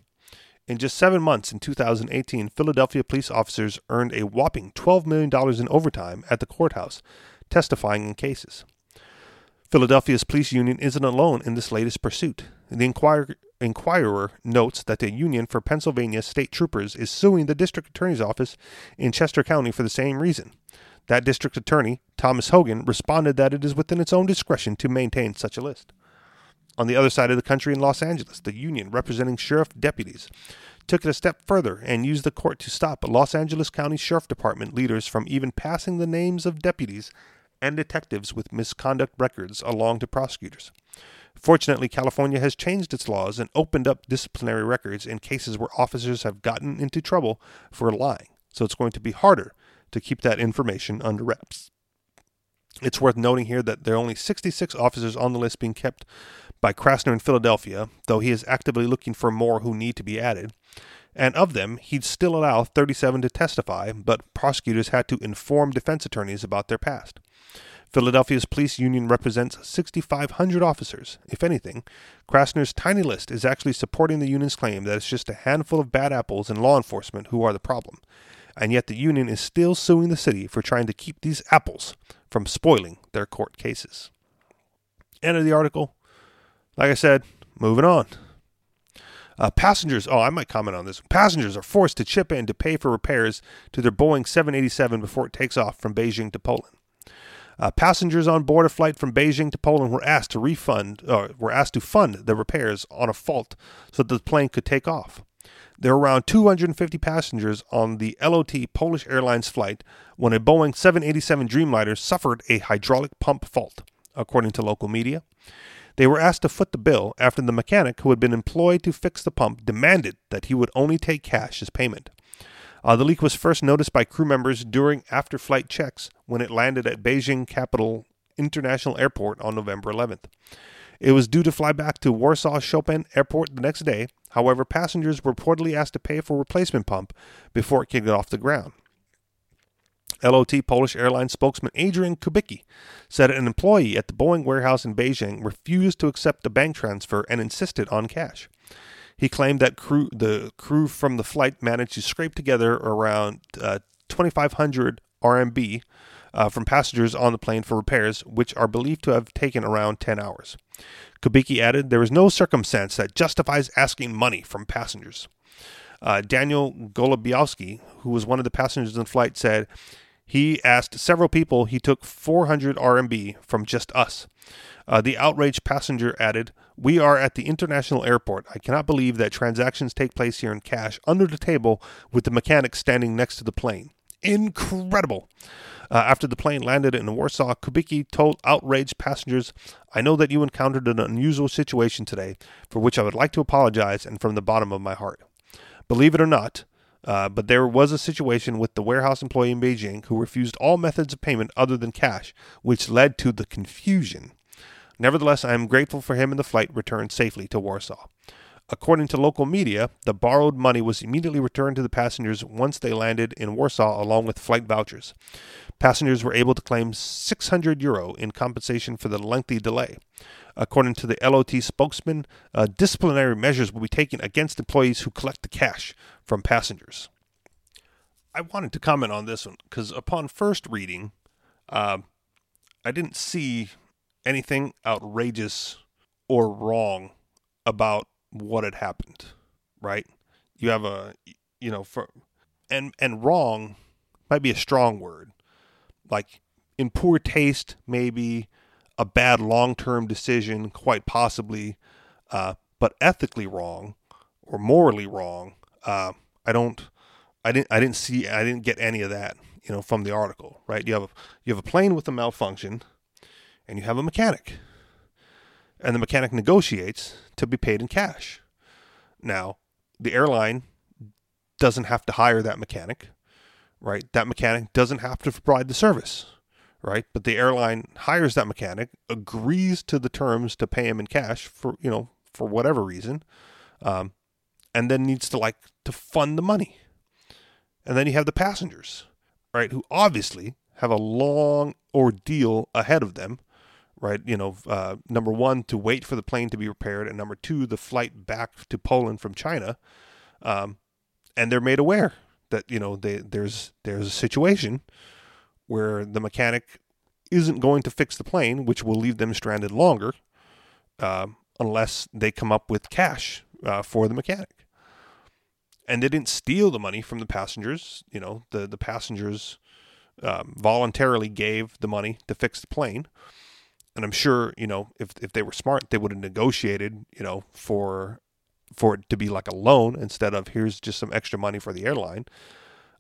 In just seven months in 2018, Philadelphia police officers earned a whopping $12 million in overtime at the courthouse, testifying in cases. Philadelphia's police union isn't alone in this latest pursuit. The Inquirer, Inquirer notes that the Union for Pennsylvania State Troopers is suing the district attorney's office in Chester County for the same reason. That district attorney, Thomas Hogan, responded that it is within its own discretion to maintain such a list. On the other side of the country in Los Angeles, the union representing sheriff deputies took it a step further and used the court to stop Los Angeles County Sheriff Department leaders from even passing the names of deputies and detectives with misconduct records along to prosecutors. Fortunately, California has changed its laws and opened up disciplinary records in cases where officers have gotten into trouble for lying. So it's going to be harder to keep that information under wraps. It's worth noting here that there are only 66 officers on the list being kept by Krasner in Philadelphia, though he is actively looking for more who need to be added. And of them, he'd still allow 37 to testify, but prosecutors had to inform defense attorneys about their past. Philadelphia's police union represents 6,500 officers. If anything, Krasner's tiny list is actually supporting the union's claim that it's just a handful of bad apples in law enforcement who are the problem. And yet the union is still suing the city for trying to keep these apples from spoiling their court cases. End of the article. Like I said, moving on. Uh, passengers, oh, I might comment on this. Passengers are forced to chip in to pay for repairs to their Boeing 787 before it takes off from Beijing to Poland. Uh, passengers on board a flight from Beijing to Poland were asked to refund, or were asked to fund the repairs on a fault so that the plane could take off. There were around 250 passengers on the LOT Polish Airlines flight when a Boeing 787 Dreamliner suffered a hydraulic pump fault, according to local media. They were asked to foot the bill after the mechanic who had been employed to fix the pump demanded that he would only take cash as payment. Uh, the leak was first noticed by crew members during after flight checks when it landed at Beijing Capital International Airport on November 11th. It was due to fly back to Warsaw Chopin Airport the next day. However, passengers were reportedly asked to pay for a replacement pump before it could get off the ground. LOT Polish Airlines spokesman Adrian Kubicki said an employee at the Boeing warehouse in Beijing refused to accept a bank transfer and insisted on cash. He claimed that crew, the crew from the flight managed to scrape together around uh, 2,500 RMB uh, from passengers on the plane for repairs, which are believed to have taken around 10 hours. Kubicki added, There is no circumstance that justifies asking money from passengers. Uh, Daniel Golubiowski, who was one of the passengers in flight, said he asked several people he took 400 RMB from just us. Uh, the outraged passenger added, We are at the international airport. I cannot believe that transactions take place here in cash under the table with the mechanic standing next to the plane. Incredible. Uh, after the plane landed in Warsaw, Kubicki told outraged passengers, I know that you encountered an unusual situation today, for which I would like to apologize and from the bottom of my heart. Believe it or not, uh, but there was a situation with the warehouse employee in Beijing who refused all methods of payment other than cash, which led to the confusion. Nevertheless, I am grateful for him and the flight returned safely to Warsaw. According to local media, the borrowed money was immediately returned to the passengers once they landed in Warsaw along with flight vouchers. Passengers were able to claim 600 euro in compensation for the lengthy delay. According to the LOT spokesman, uh, disciplinary measures will be taken against employees who collect the cash from passengers. I wanted to comment on this one because upon first reading, uh, I didn't see anything outrageous or wrong about what had happened, right? You have a, you know, for, and and wrong might be a strong word, like in poor taste, maybe a bad long-term decision, quite possibly, uh, but ethically wrong or morally wrong. Uh, I don't, I didn't, I didn't see, I didn't get any of that, you know, from the article, right? You have a, you have a plane with a malfunction and you have a mechanic. And the mechanic negotiates to be paid in cash. Now, the airline doesn't have to hire that mechanic, right? That mechanic doesn't have to provide the service, right? But the airline hires that mechanic, agrees to the terms to pay him in cash for, you know, for whatever reason, um, and then needs to like to fund the money. And then you have the passengers, right, who obviously have a long ordeal ahead of them right? You know, uh, number one, to wait for the plane to be repaired, and number two, the flight back to Poland from China. Um, and they're made aware that you know they, there's there's a situation where the mechanic isn't going to fix the plane, which will leave them stranded longer, uh, unless they come up with cash uh, for the mechanic. And they didn't steal the money from the passengers. You know, the the passengers um, voluntarily gave the money to fix the plane and I'm sure you know if if they were smart, they would have negotiated you know for for it to be like a loan instead of here's just some extra money for the airline.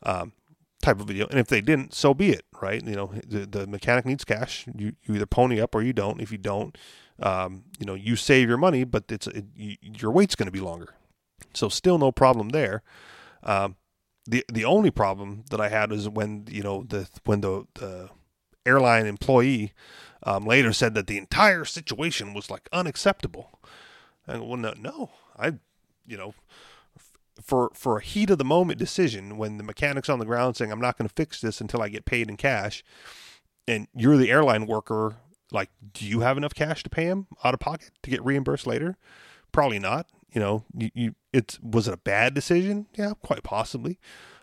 Um, type of video. And if they didn't, so be it, right? You know, the, the mechanic needs cash. You, you either pony up or you don't. If you don't, um, you know, you save your money, but it's it, you, your wait's going to be longer. So still no problem there. Um, the the only problem that I had is when you know the when the, the airline employee um, later said that the entire situation was like unacceptable. And well, no, no, I, you know, for for a heat of the moment decision when the mechanic's on the ground saying I'm not going to fix this until I get paid in cash, and you're the airline worker, like, do you have enough cash to pay him out of pocket to get reimbursed later? Probably not. You know, you, you it was it a bad decision? Yeah, quite possibly.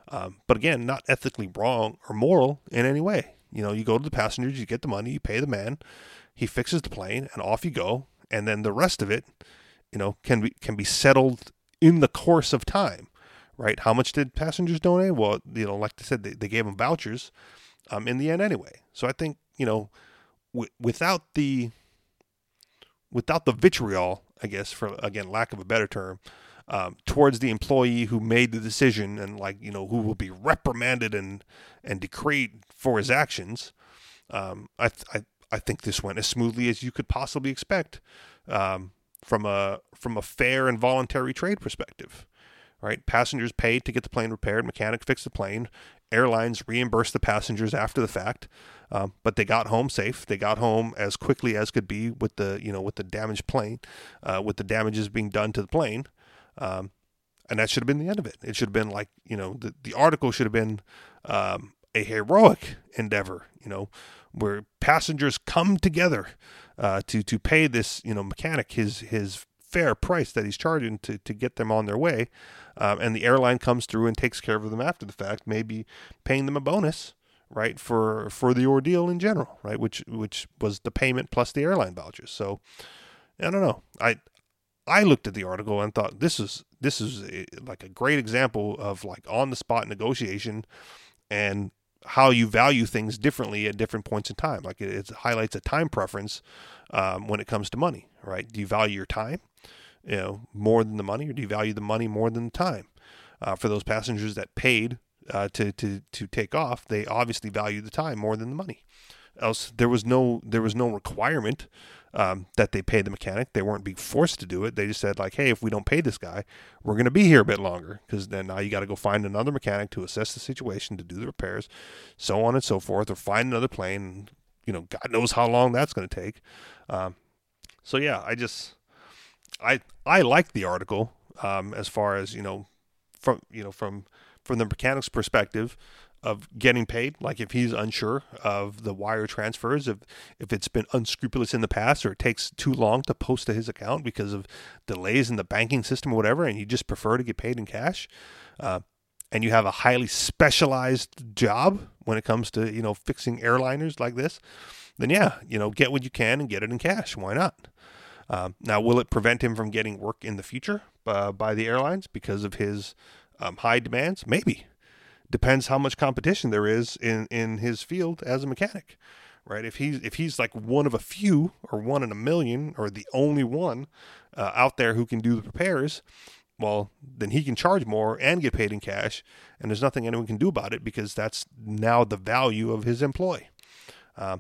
Um, but again, not ethically wrong or moral in any way. You know, you go to the passengers, you get the money, you pay the man, he fixes the plane, and off you go. And then the rest of it, you know, can be can be settled in the course of time, right? How much did passengers donate? Well, you know, like I said, they, they gave them vouchers um, in the end anyway. So I think, you know, w- without the without the vitriol, I guess, for again lack of a better term, um, towards the employee who made the decision and like you know who will be reprimanded and and decreed for his actions. Um, I, I I think this went as smoothly as you could possibly expect. Um, from a from a fair and voluntary trade perspective. Right? Passengers paid to get the plane repaired, mechanic fixed the plane, airlines reimbursed the passengers after the fact, um, but they got home safe. They got home as quickly as could be with the you know with the damaged plane, uh, with the damages being done to the plane, um, and that should have been the end of it. It should have been like you know the the article should have been um, a heroic endeavor. You know where passengers come together uh, to to pay this you know mechanic his his fair price that he's charging to to get them on their way, um, and the airline comes through and takes care of them after the fact, maybe paying them a bonus right for for the ordeal in general right which which was the payment plus the airline vouchers so i don't know i i looked at the article and thought this is this is a, like a great example of like on the spot negotiation and how you value things differently at different points in time. Like it, it highlights a time preference um, when it comes to money, right? Do you value your time, you know, more than the money, or do you value the money more than the time? Uh, for those passengers that paid uh, to to to take off, they obviously value the time more than the money. Else, there was no there was no requirement um, that they pay the mechanic. They weren't being forced to do it. They just said like, hey, if we don't pay this guy, we're going to be here a bit longer because then now you got to go find another mechanic to assess the situation, to do the repairs, so on and so forth, or find another plane. You know, God knows how long that's going to take. Um, so yeah, I just I I like the article um, as far as you know from you know from from the mechanic's perspective of getting paid. Like if he's unsure of the wire transfers, if if it's been unscrupulous in the past, or it takes too long to post to his account because of delays in the banking system or whatever, and you just prefer to get paid in cash, uh, and you have a highly specialized job when it comes to you know fixing airliners like this, then yeah, you know get what you can and get it in cash. Why not? Uh, now, will it prevent him from getting work in the future uh, by the airlines because of his um, high demands? Maybe depends how much competition there is in in his field as a mechanic right if he's if he's like one of a few or one in a million or the only one uh, out there who can do the repairs well then he can charge more and get paid in cash and there's nothing anyone can do about it because that's now the value of his employee uh,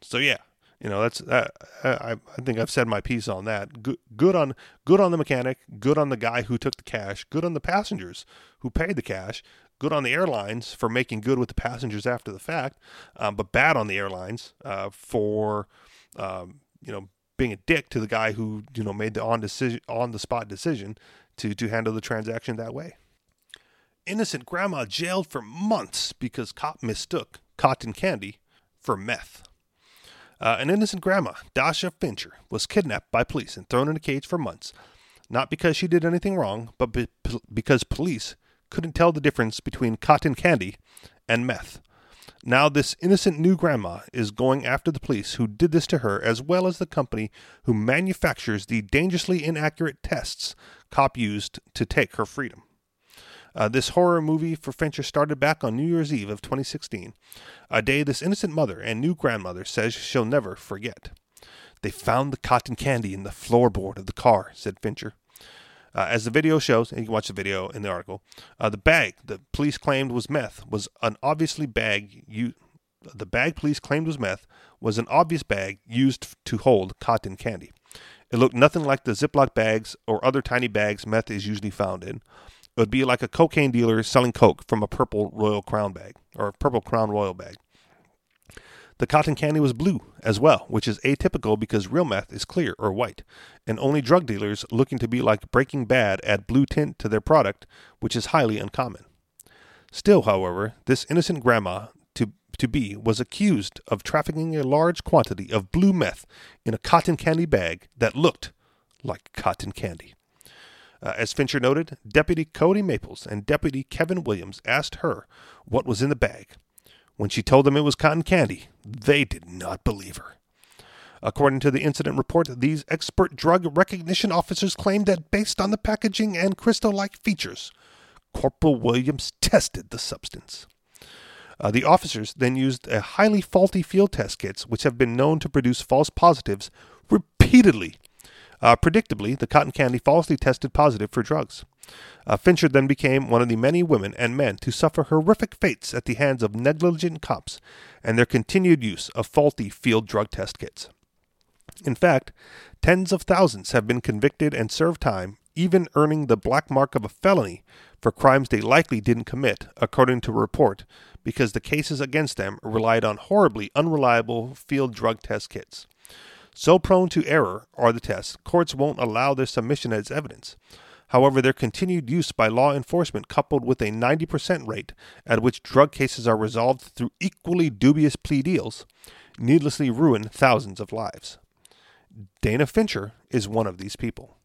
so yeah you know that's uh, I, I think I've said my piece on that. Good, good on good on the mechanic, good on the guy who took the cash, good on the passengers who paid the cash, good on the airlines for making good with the passengers after the fact, um, but bad on the airlines uh, for um, you know being a dick to the guy who you know made the on decision on the spot decision to to handle the transaction that way. Innocent grandma jailed for months because cop mistook cotton candy for meth. Uh, an innocent grandma, Dasha Fincher, was kidnapped by police and thrown in a cage for months, not because she did anything wrong, but be- because police couldn't tell the difference between cotton candy and meth. Now, this innocent new grandma is going after the police who did this to her, as well as the company who manufactures the dangerously inaccurate tests cop used to take her freedom. Uh, this horror movie for Fincher started back on New Year's Eve of 2016, a day this innocent mother and new grandmother says she'll never forget. They found the cotton candy in the floorboard of the car, said Fincher. Uh, as the video shows, and you can watch the video in the article, uh, the bag the police claimed was meth was an obviously bag you the bag police claimed was meth was an obvious bag used to hold cotton candy. It looked nothing like the Ziploc bags or other tiny bags meth is usually found in. It would be like a cocaine dealer selling coke from a purple Royal Crown bag or a purple Crown Royal bag. The cotton candy was blue as well, which is atypical because real meth is clear or white, and only drug dealers looking to be like Breaking Bad add blue tint to their product, which is highly uncommon. Still, however, this innocent grandma to, to be was accused of trafficking a large quantity of blue meth in a cotton candy bag that looked like cotton candy. Uh, as Fincher noted, Deputy Cody Maples and Deputy Kevin Williams asked her what was in the bag. When she told them it was cotton candy, they did not believe her. According to the incident report, these expert drug recognition officers claimed that based on the packaging and crystal like features, Corporal Williams tested the substance. Uh, the officers then used a highly faulty field test kits, which have been known to produce false positives repeatedly. Uh, predictably, the cotton candy falsely tested positive for drugs. Uh, Fincher then became one of the many women and men to suffer horrific fates at the hands of negligent cops and their continued use of faulty field drug test kits. In fact, tens of thousands have been convicted and served time, even earning the black mark of a felony for crimes they likely didn't commit, according to a report, because the cases against them relied on horribly unreliable field drug test kits. So prone to error are the tests, courts won't allow their submission as evidence. However, their continued use by law enforcement, coupled with a 90% rate at which drug cases are resolved through equally dubious plea deals, needlessly ruin thousands of lives. Dana Fincher is one of these people.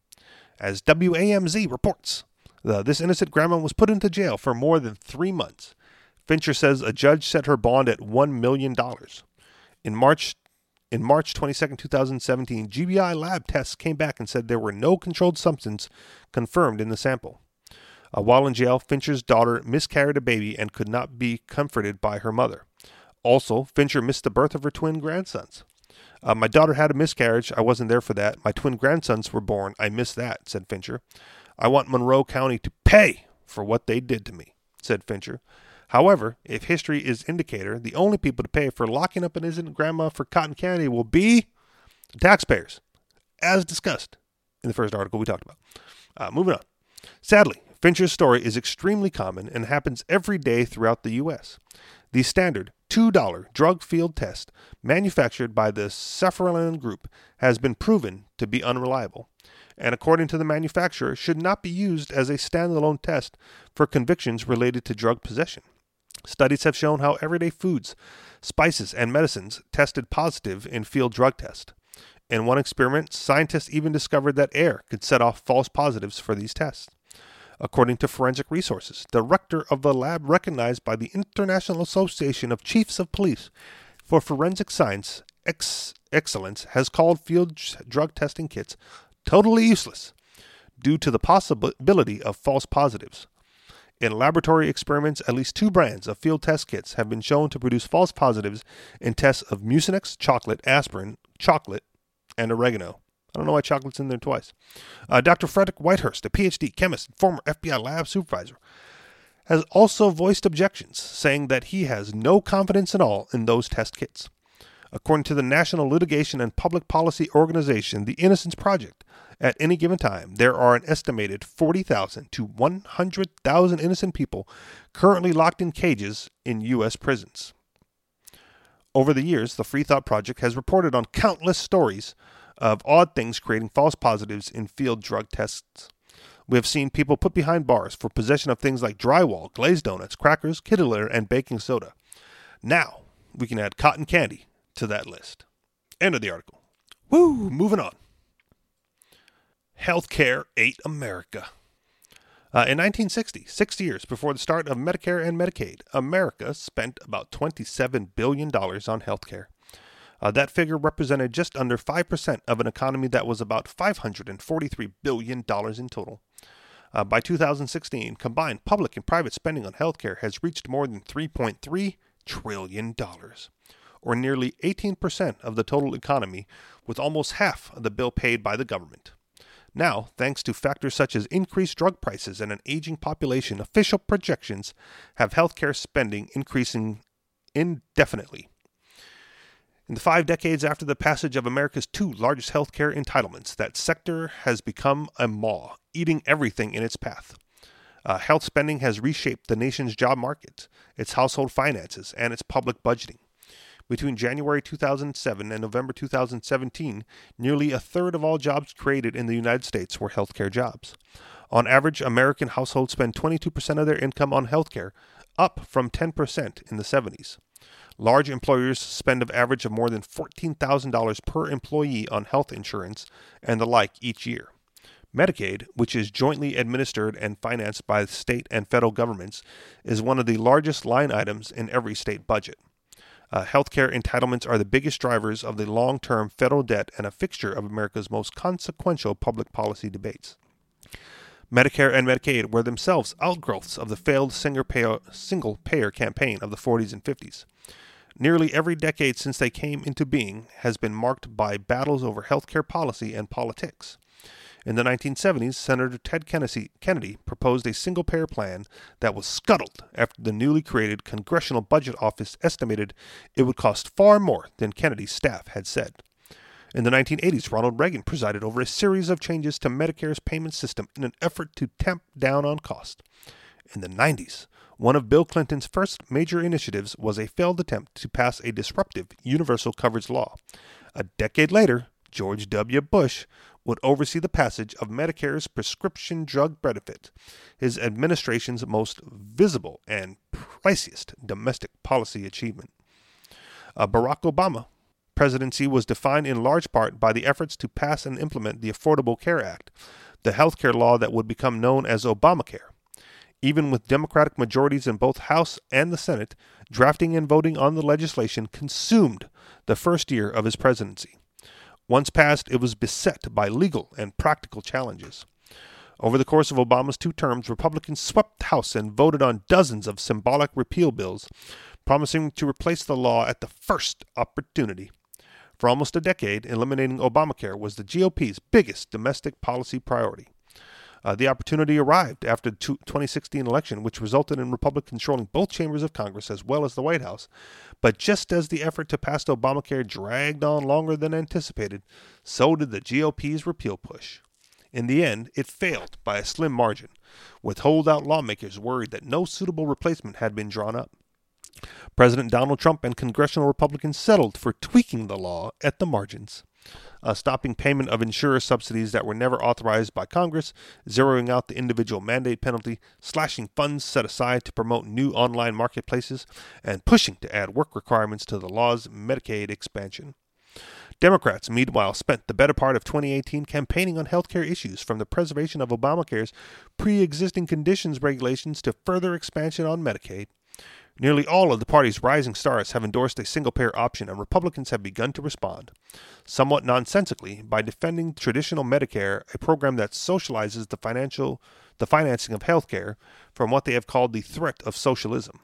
As WMAZ reports, the, this innocent grandma was put into jail for more than three months. Fincher says a judge set her bond at $1 million. In March in March 22, 2017, GBI lab tests came back and said there were no controlled substance confirmed in the sample. Uh, while in jail, Fincher's daughter miscarried a baby and could not be comforted by her mother. Also, Fincher missed the birth of her twin grandsons. Uh, my daughter had a miscarriage. I wasn't there for that. My twin grandsons were born. I missed that, said Fincher. I want Monroe County to pay for what they did to me, said Fincher. However, if history is indicator, the only people to pay for locking up an innocent grandma for cotton candy will be taxpayers, as discussed in the first article we talked about. Uh, moving on. Sadly, Fincher's story is extremely common and happens every day throughout the U.S. The standard $2 drug field test manufactured by the Safariland Group has been proven to be unreliable, and according to the manufacturer, should not be used as a standalone test for convictions related to drug possession. Studies have shown how everyday foods, spices, and medicines tested positive in field drug tests. In one experiment, scientists even discovered that air could set off false positives for these tests. According to Forensic Resources, director of the lab recognized by the International Association of Chiefs of Police for Forensic Science Ex- Excellence has called field drug testing kits totally useless due to the possibility of false positives. In laboratory experiments, at least two brands of field test kits have been shown to produce false positives in tests of Mucinex chocolate, aspirin, chocolate, and oregano. I don't know why chocolate's in there twice. Uh, Dr. Frederick Whitehurst, a PhD chemist and former FBI lab supervisor, has also voiced objections, saying that he has no confidence at all in those test kits. According to the National Litigation and Public Policy Organization, the Innocence Project, at any given time, there are an estimated 40,000 to 100,000 innocent people currently locked in cages in U.S. prisons. Over the years, the Free Thought Project has reported on countless stories of odd things creating false positives in field drug tests. We have seen people put behind bars for possession of things like drywall, glazed donuts, crackers, kitty litter, and baking soda. Now, we can add cotton candy to that list. End of the article. Woo! Moving on. Healthcare ate America. Uh, in 1960, six years before the start of Medicare and Medicaid, America spent about $27 billion on healthcare. Uh, that figure represented just under 5% of an economy that was about $543 billion in total. Uh, by 2016, combined public and private spending on healthcare has reached more than $3.3 trillion, or nearly 18% of the total economy, with almost half of the bill paid by the government. Now, thanks to factors such as increased drug prices and an aging population, official projections have healthcare spending increasing indefinitely. In the five decades after the passage of America's two largest healthcare entitlements, that sector has become a maw, eating everything in its path. Uh, health spending has reshaped the nation's job market, its household finances, and its public budgeting. Between January 2007 and November 2017, nearly a third of all jobs created in the United States were healthcare jobs. On average, American households spend 22% of their income on healthcare, up from 10% in the 70s. Large employers spend an average of more than $14,000 per employee on health insurance and the like each year. Medicaid, which is jointly administered and financed by state and federal governments, is one of the largest line items in every state budget. Uh, healthcare entitlements are the biggest drivers of the long term federal debt and a fixture of America's most consequential public policy debates. Medicare and Medicaid were themselves outgrowths of the failed single payer, campaign of the 40s and 50s. Nearly every decade since they came into being has been marked by battles over healthcare policy and politics. In the 1970s, Senator Ted Kennedy proposed a single payer plan that was scuttled after the newly created Congressional Budget Office estimated it would cost far more than Kennedy's staff had said. In the 1980s, Ronald Reagan presided over a series of changes to Medicare's payment system in an effort to tamp down on cost. In the 90s, one of Bill Clinton's first major initiatives was a failed attempt to pass a disruptive universal coverage law. A decade later, George W. Bush would oversee the passage of Medicare's prescription drug benefit, his administration's most visible and priciest domestic policy achievement. Uh, Barack Obama presidency was defined in large part by the efforts to pass and implement the Affordable Care Act, the health care law that would become known as Obamacare. Even with Democratic majorities in both House and the Senate, drafting and voting on the legislation consumed the first year of his presidency. Once passed, it was beset by legal and practical challenges. Over the course of Obama's two terms, Republicans swept the House and voted on dozens of symbolic repeal bills, promising to replace the law at the first opportunity. For almost a decade, eliminating Obamacare was the GOP's biggest domestic policy priority. Uh, the opportunity arrived after the 2016 election, which resulted in Republicans controlling both chambers of Congress as well as the White House. But just as the effort to pass Obamacare dragged on longer than anticipated, so did the GOP's repeal push. In the end, it failed by a slim margin, with holdout lawmakers worried that no suitable replacement had been drawn up. President Donald Trump and congressional Republicans settled for tweaking the law at the margins uh, stopping payment of insurer subsidies that were never authorized by Congress, zeroing out the individual mandate penalty, slashing funds set aside to promote new online marketplaces, and pushing to add work requirements to the law's Medicaid expansion. Democrats, meanwhile, spent the better part of 2018 campaigning on healthcare issues from the preservation of Obamacare's pre existing conditions regulations to further expansion on Medicaid. Nearly all of the party's rising stars have endorsed a single payer option, and Republicans have begun to respond, somewhat nonsensically, by defending traditional Medicare, a program that socializes the financial the financing of health care from what they have called the threat of socialism.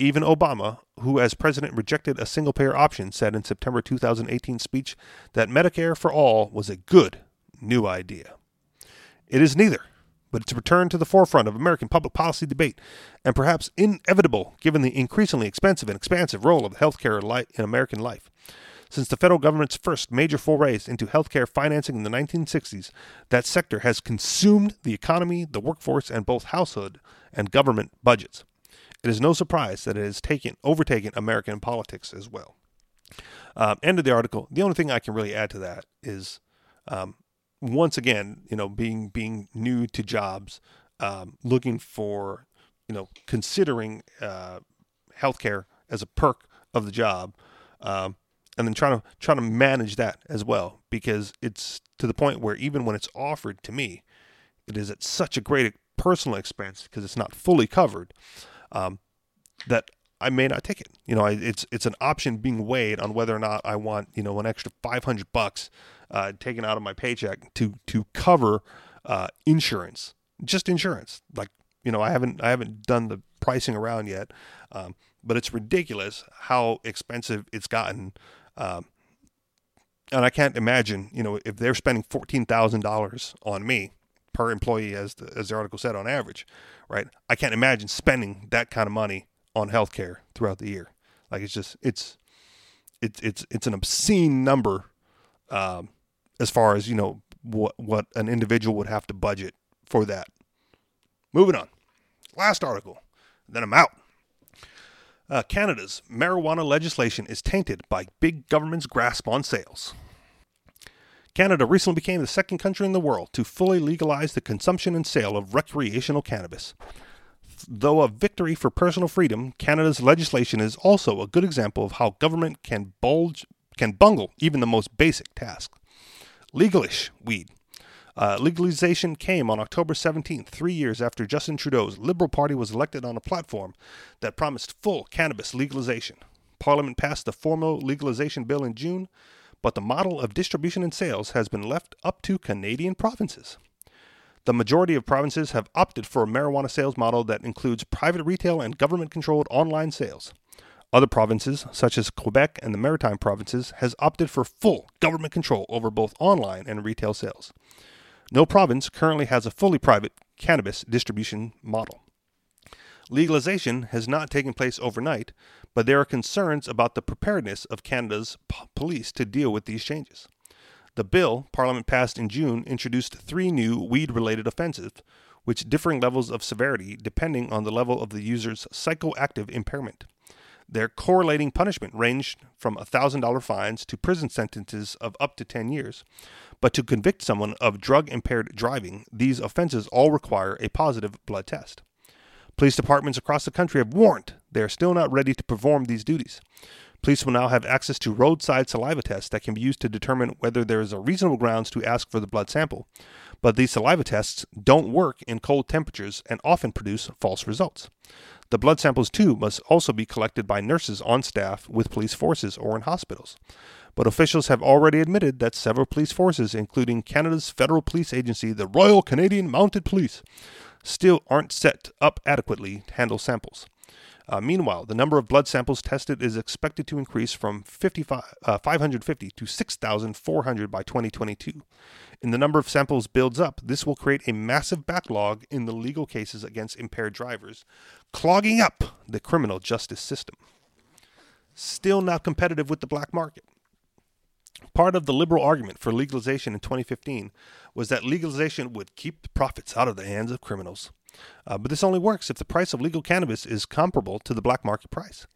Even Obama, who as president rejected a single payer option, said in September 2018 speech that Medicare for all was a good new idea. It is neither but its return to the forefront of American public policy debate, and perhaps inevitable given the increasingly expensive and expansive role of healthcare in American life. Since the federal government's first major forays into healthcare financing in the 1960s, that sector has consumed the economy, the workforce, and both household and government budgets. It is no surprise that it has taken overtaken American politics as well. Um, end of the article. The only thing I can really add to that is um, once again, you know, being being new to jobs, um, looking for, you know, considering uh, healthcare as a perk of the job, um, and then trying to trying to manage that as well because it's to the point where even when it's offered to me, it is at such a great personal expense because it's not fully covered um, that I may not take it. You know, I, it's it's an option being weighed on whether or not I want you know an extra five hundred bucks uh, taken out of my paycheck to to cover uh, insurance, just insurance. Like you know, I haven't I haven't done the pricing around yet, um, but it's ridiculous how expensive it's gotten. Um, and I can't imagine, you know, if they're spending fourteen thousand dollars on me per employee, as the as the article said, on average, right? I can't imagine spending that kind of money on healthcare throughout the year. Like it's just it's it's it's it's an obscene number um, as far as you know what what an individual would have to budget for that. Moving on, last article, then I'm out. Uh, Canada's marijuana legislation is tainted by big government's grasp on sales. Canada recently became the second country in the world to fully legalize the consumption and sale of recreational cannabis. Though a victory for personal freedom, Canada's legislation is also a good example of how government can bulge can bungle even the most basic tasks. Legalish weed. Uh, legalization came on October 17th, three years after Justin Trudeau's Liberal Party was elected on a platform that promised full cannabis legalization. Parliament passed the formal legalization bill in June, but the model of distribution and sales has been left up to Canadian provinces. The majority of provinces have opted for a marijuana sales model that includes private retail and government controlled online sales. Other provinces, such as Quebec and the Maritime provinces, has opted for full government control over both online and retail sales. No province currently has a fully private cannabis distribution model. Legalization has not taken place overnight, but there are concerns about the preparedness of Canada's police to deal with these changes. The bill Parliament passed in June introduced three new weed related offenses, with differing levels of severity depending on the level of the user's psychoactive impairment. Their correlating punishment ranged from $1,000 fines to prison sentences of up to 10 years. But to convict someone of drug impaired driving, these offenses all require a positive blood test. Police departments across the country have warned they are still not ready to perform these duties. Police will now have access to roadside saliva tests that can be used to determine whether there is a reasonable grounds to ask for the blood sample. But these saliva tests don't work in cold temperatures and often produce false results. The blood samples, too, must also be collected by nurses on staff with police forces or in hospitals. But officials have already admitted that several police forces, including Canada's federal police agency, the Royal Canadian Mounted Police, still aren't set up adequately to handle samples. Uh, meanwhile, the number of blood samples tested is expected to increase from 55, uh, 550 to 6,400 by 2022. And the number of samples builds up. This will create a massive backlog in the legal cases against impaired drivers, clogging up the criminal justice system. Still not competitive with the black market. Part of the liberal argument for legalization in 2015 was that legalization would keep the profits out of the hands of criminals. Uh, but this only works if the price of legal cannabis is comparable to the black market price.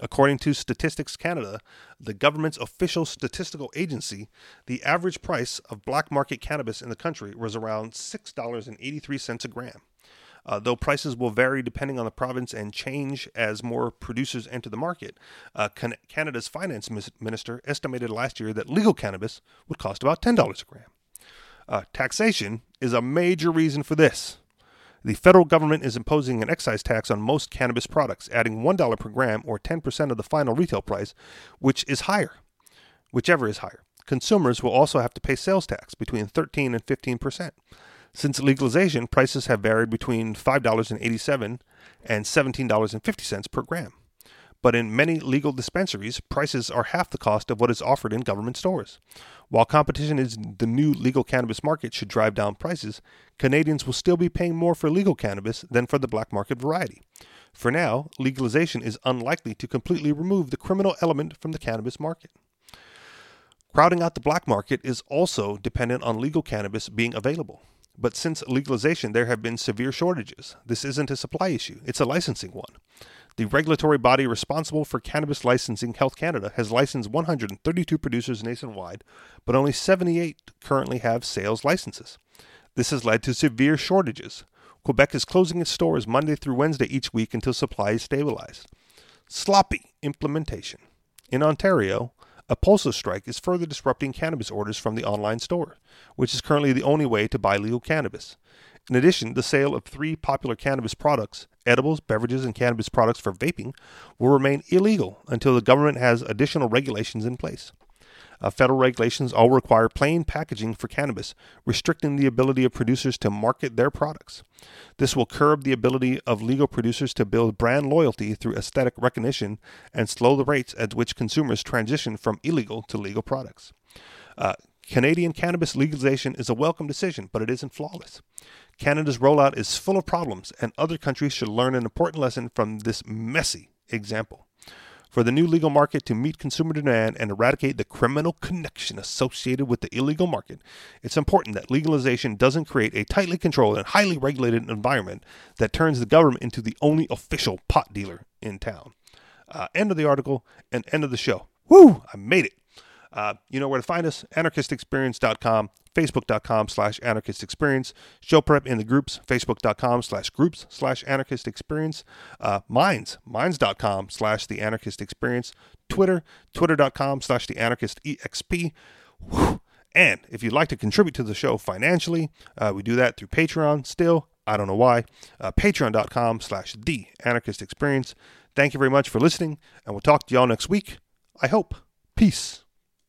According to Statistics Canada, the government's official statistical agency, the average price of black market cannabis in the country was around $6.83 a gram. Uh, though prices will vary depending on the province and change as more producers enter the market, uh, Can- Canada's finance minister estimated last year that legal cannabis would cost about $10 a gram. Uh, taxation is a major reason for this. The federal government is imposing an excise tax on most cannabis products, adding $1 per gram or 10% of the final retail price, which is higher, whichever is higher. Consumers will also have to pay sales tax between 13 and 15%. Since legalization, prices have varied between $5.87 and $17.50 per gram. But in many legal dispensaries, prices are half the cost of what is offered in government stores. While competition in the new legal cannabis market should drive down prices, Canadians will still be paying more for legal cannabis than for the black market variety. For now, legalization is unlikely to completely remove the criminal element from the cannabis market. Crowding out the black market is also dependent on legal cannabis being available. But since legalization, there have been severe shortages. This isn't a supply issue, it's a licensing one. The regulatory body responsible for cannabis licensing, Health Canada, has licensed 132 producers nationwide, but only 78 currently have sales licenses. This has led to severe shortages. Quebec is closing its stores Monday through Wednesday each week until supply is stabilized. Sloppy implementation. In Ontario, a postal strike is further disrupting cannabis orders from the online store, which is currently the only way to buy legal cannabis. In addition, the sale of three popular cannabis products, edibles, beverages, and cannabis products for vaping, will remain illegal until the government has additional regulations in place. Uh, federal regulations all require plain packaging for cannabis, restricting the ability of producers to market their products. This will curb the ability of legal producers to build brand loyalty through aesthetic recognition and slow the rates at which consumers transition from illegal to legal products. Uh, Canadian cannabis legalization is a welcome decision, but it isn't flawless. Canada's rollout is full of problems, and other countries should learn an important lesson from this messy example. For the new legal market to meet consumer demand and eradicate the criminal connection associated with the illegal market, it's important that legalization doesn't create a tightly controlled and highly regulated environment that turns the government into the only official pot dealer in town. Uh, end of the article and end of the show. Woo! I made it. Uh, you know where to find us anarchistexperience.com, facebook.com slash anarchistexperience, show prep in the groups, facebook.com slash groups slash anarchist experience, uh, minds, minds.com slash the anarchist experience, Twitter, twitter.com slash the anarchist exp. And if you'd like to contribute to the show financially, uh, we do that through Patreon still. I don't know why. Uh, Patreon.com slash the anarchist experience. Thank you very much for listening, and we'll talk to y'all next week. I hope. Peace.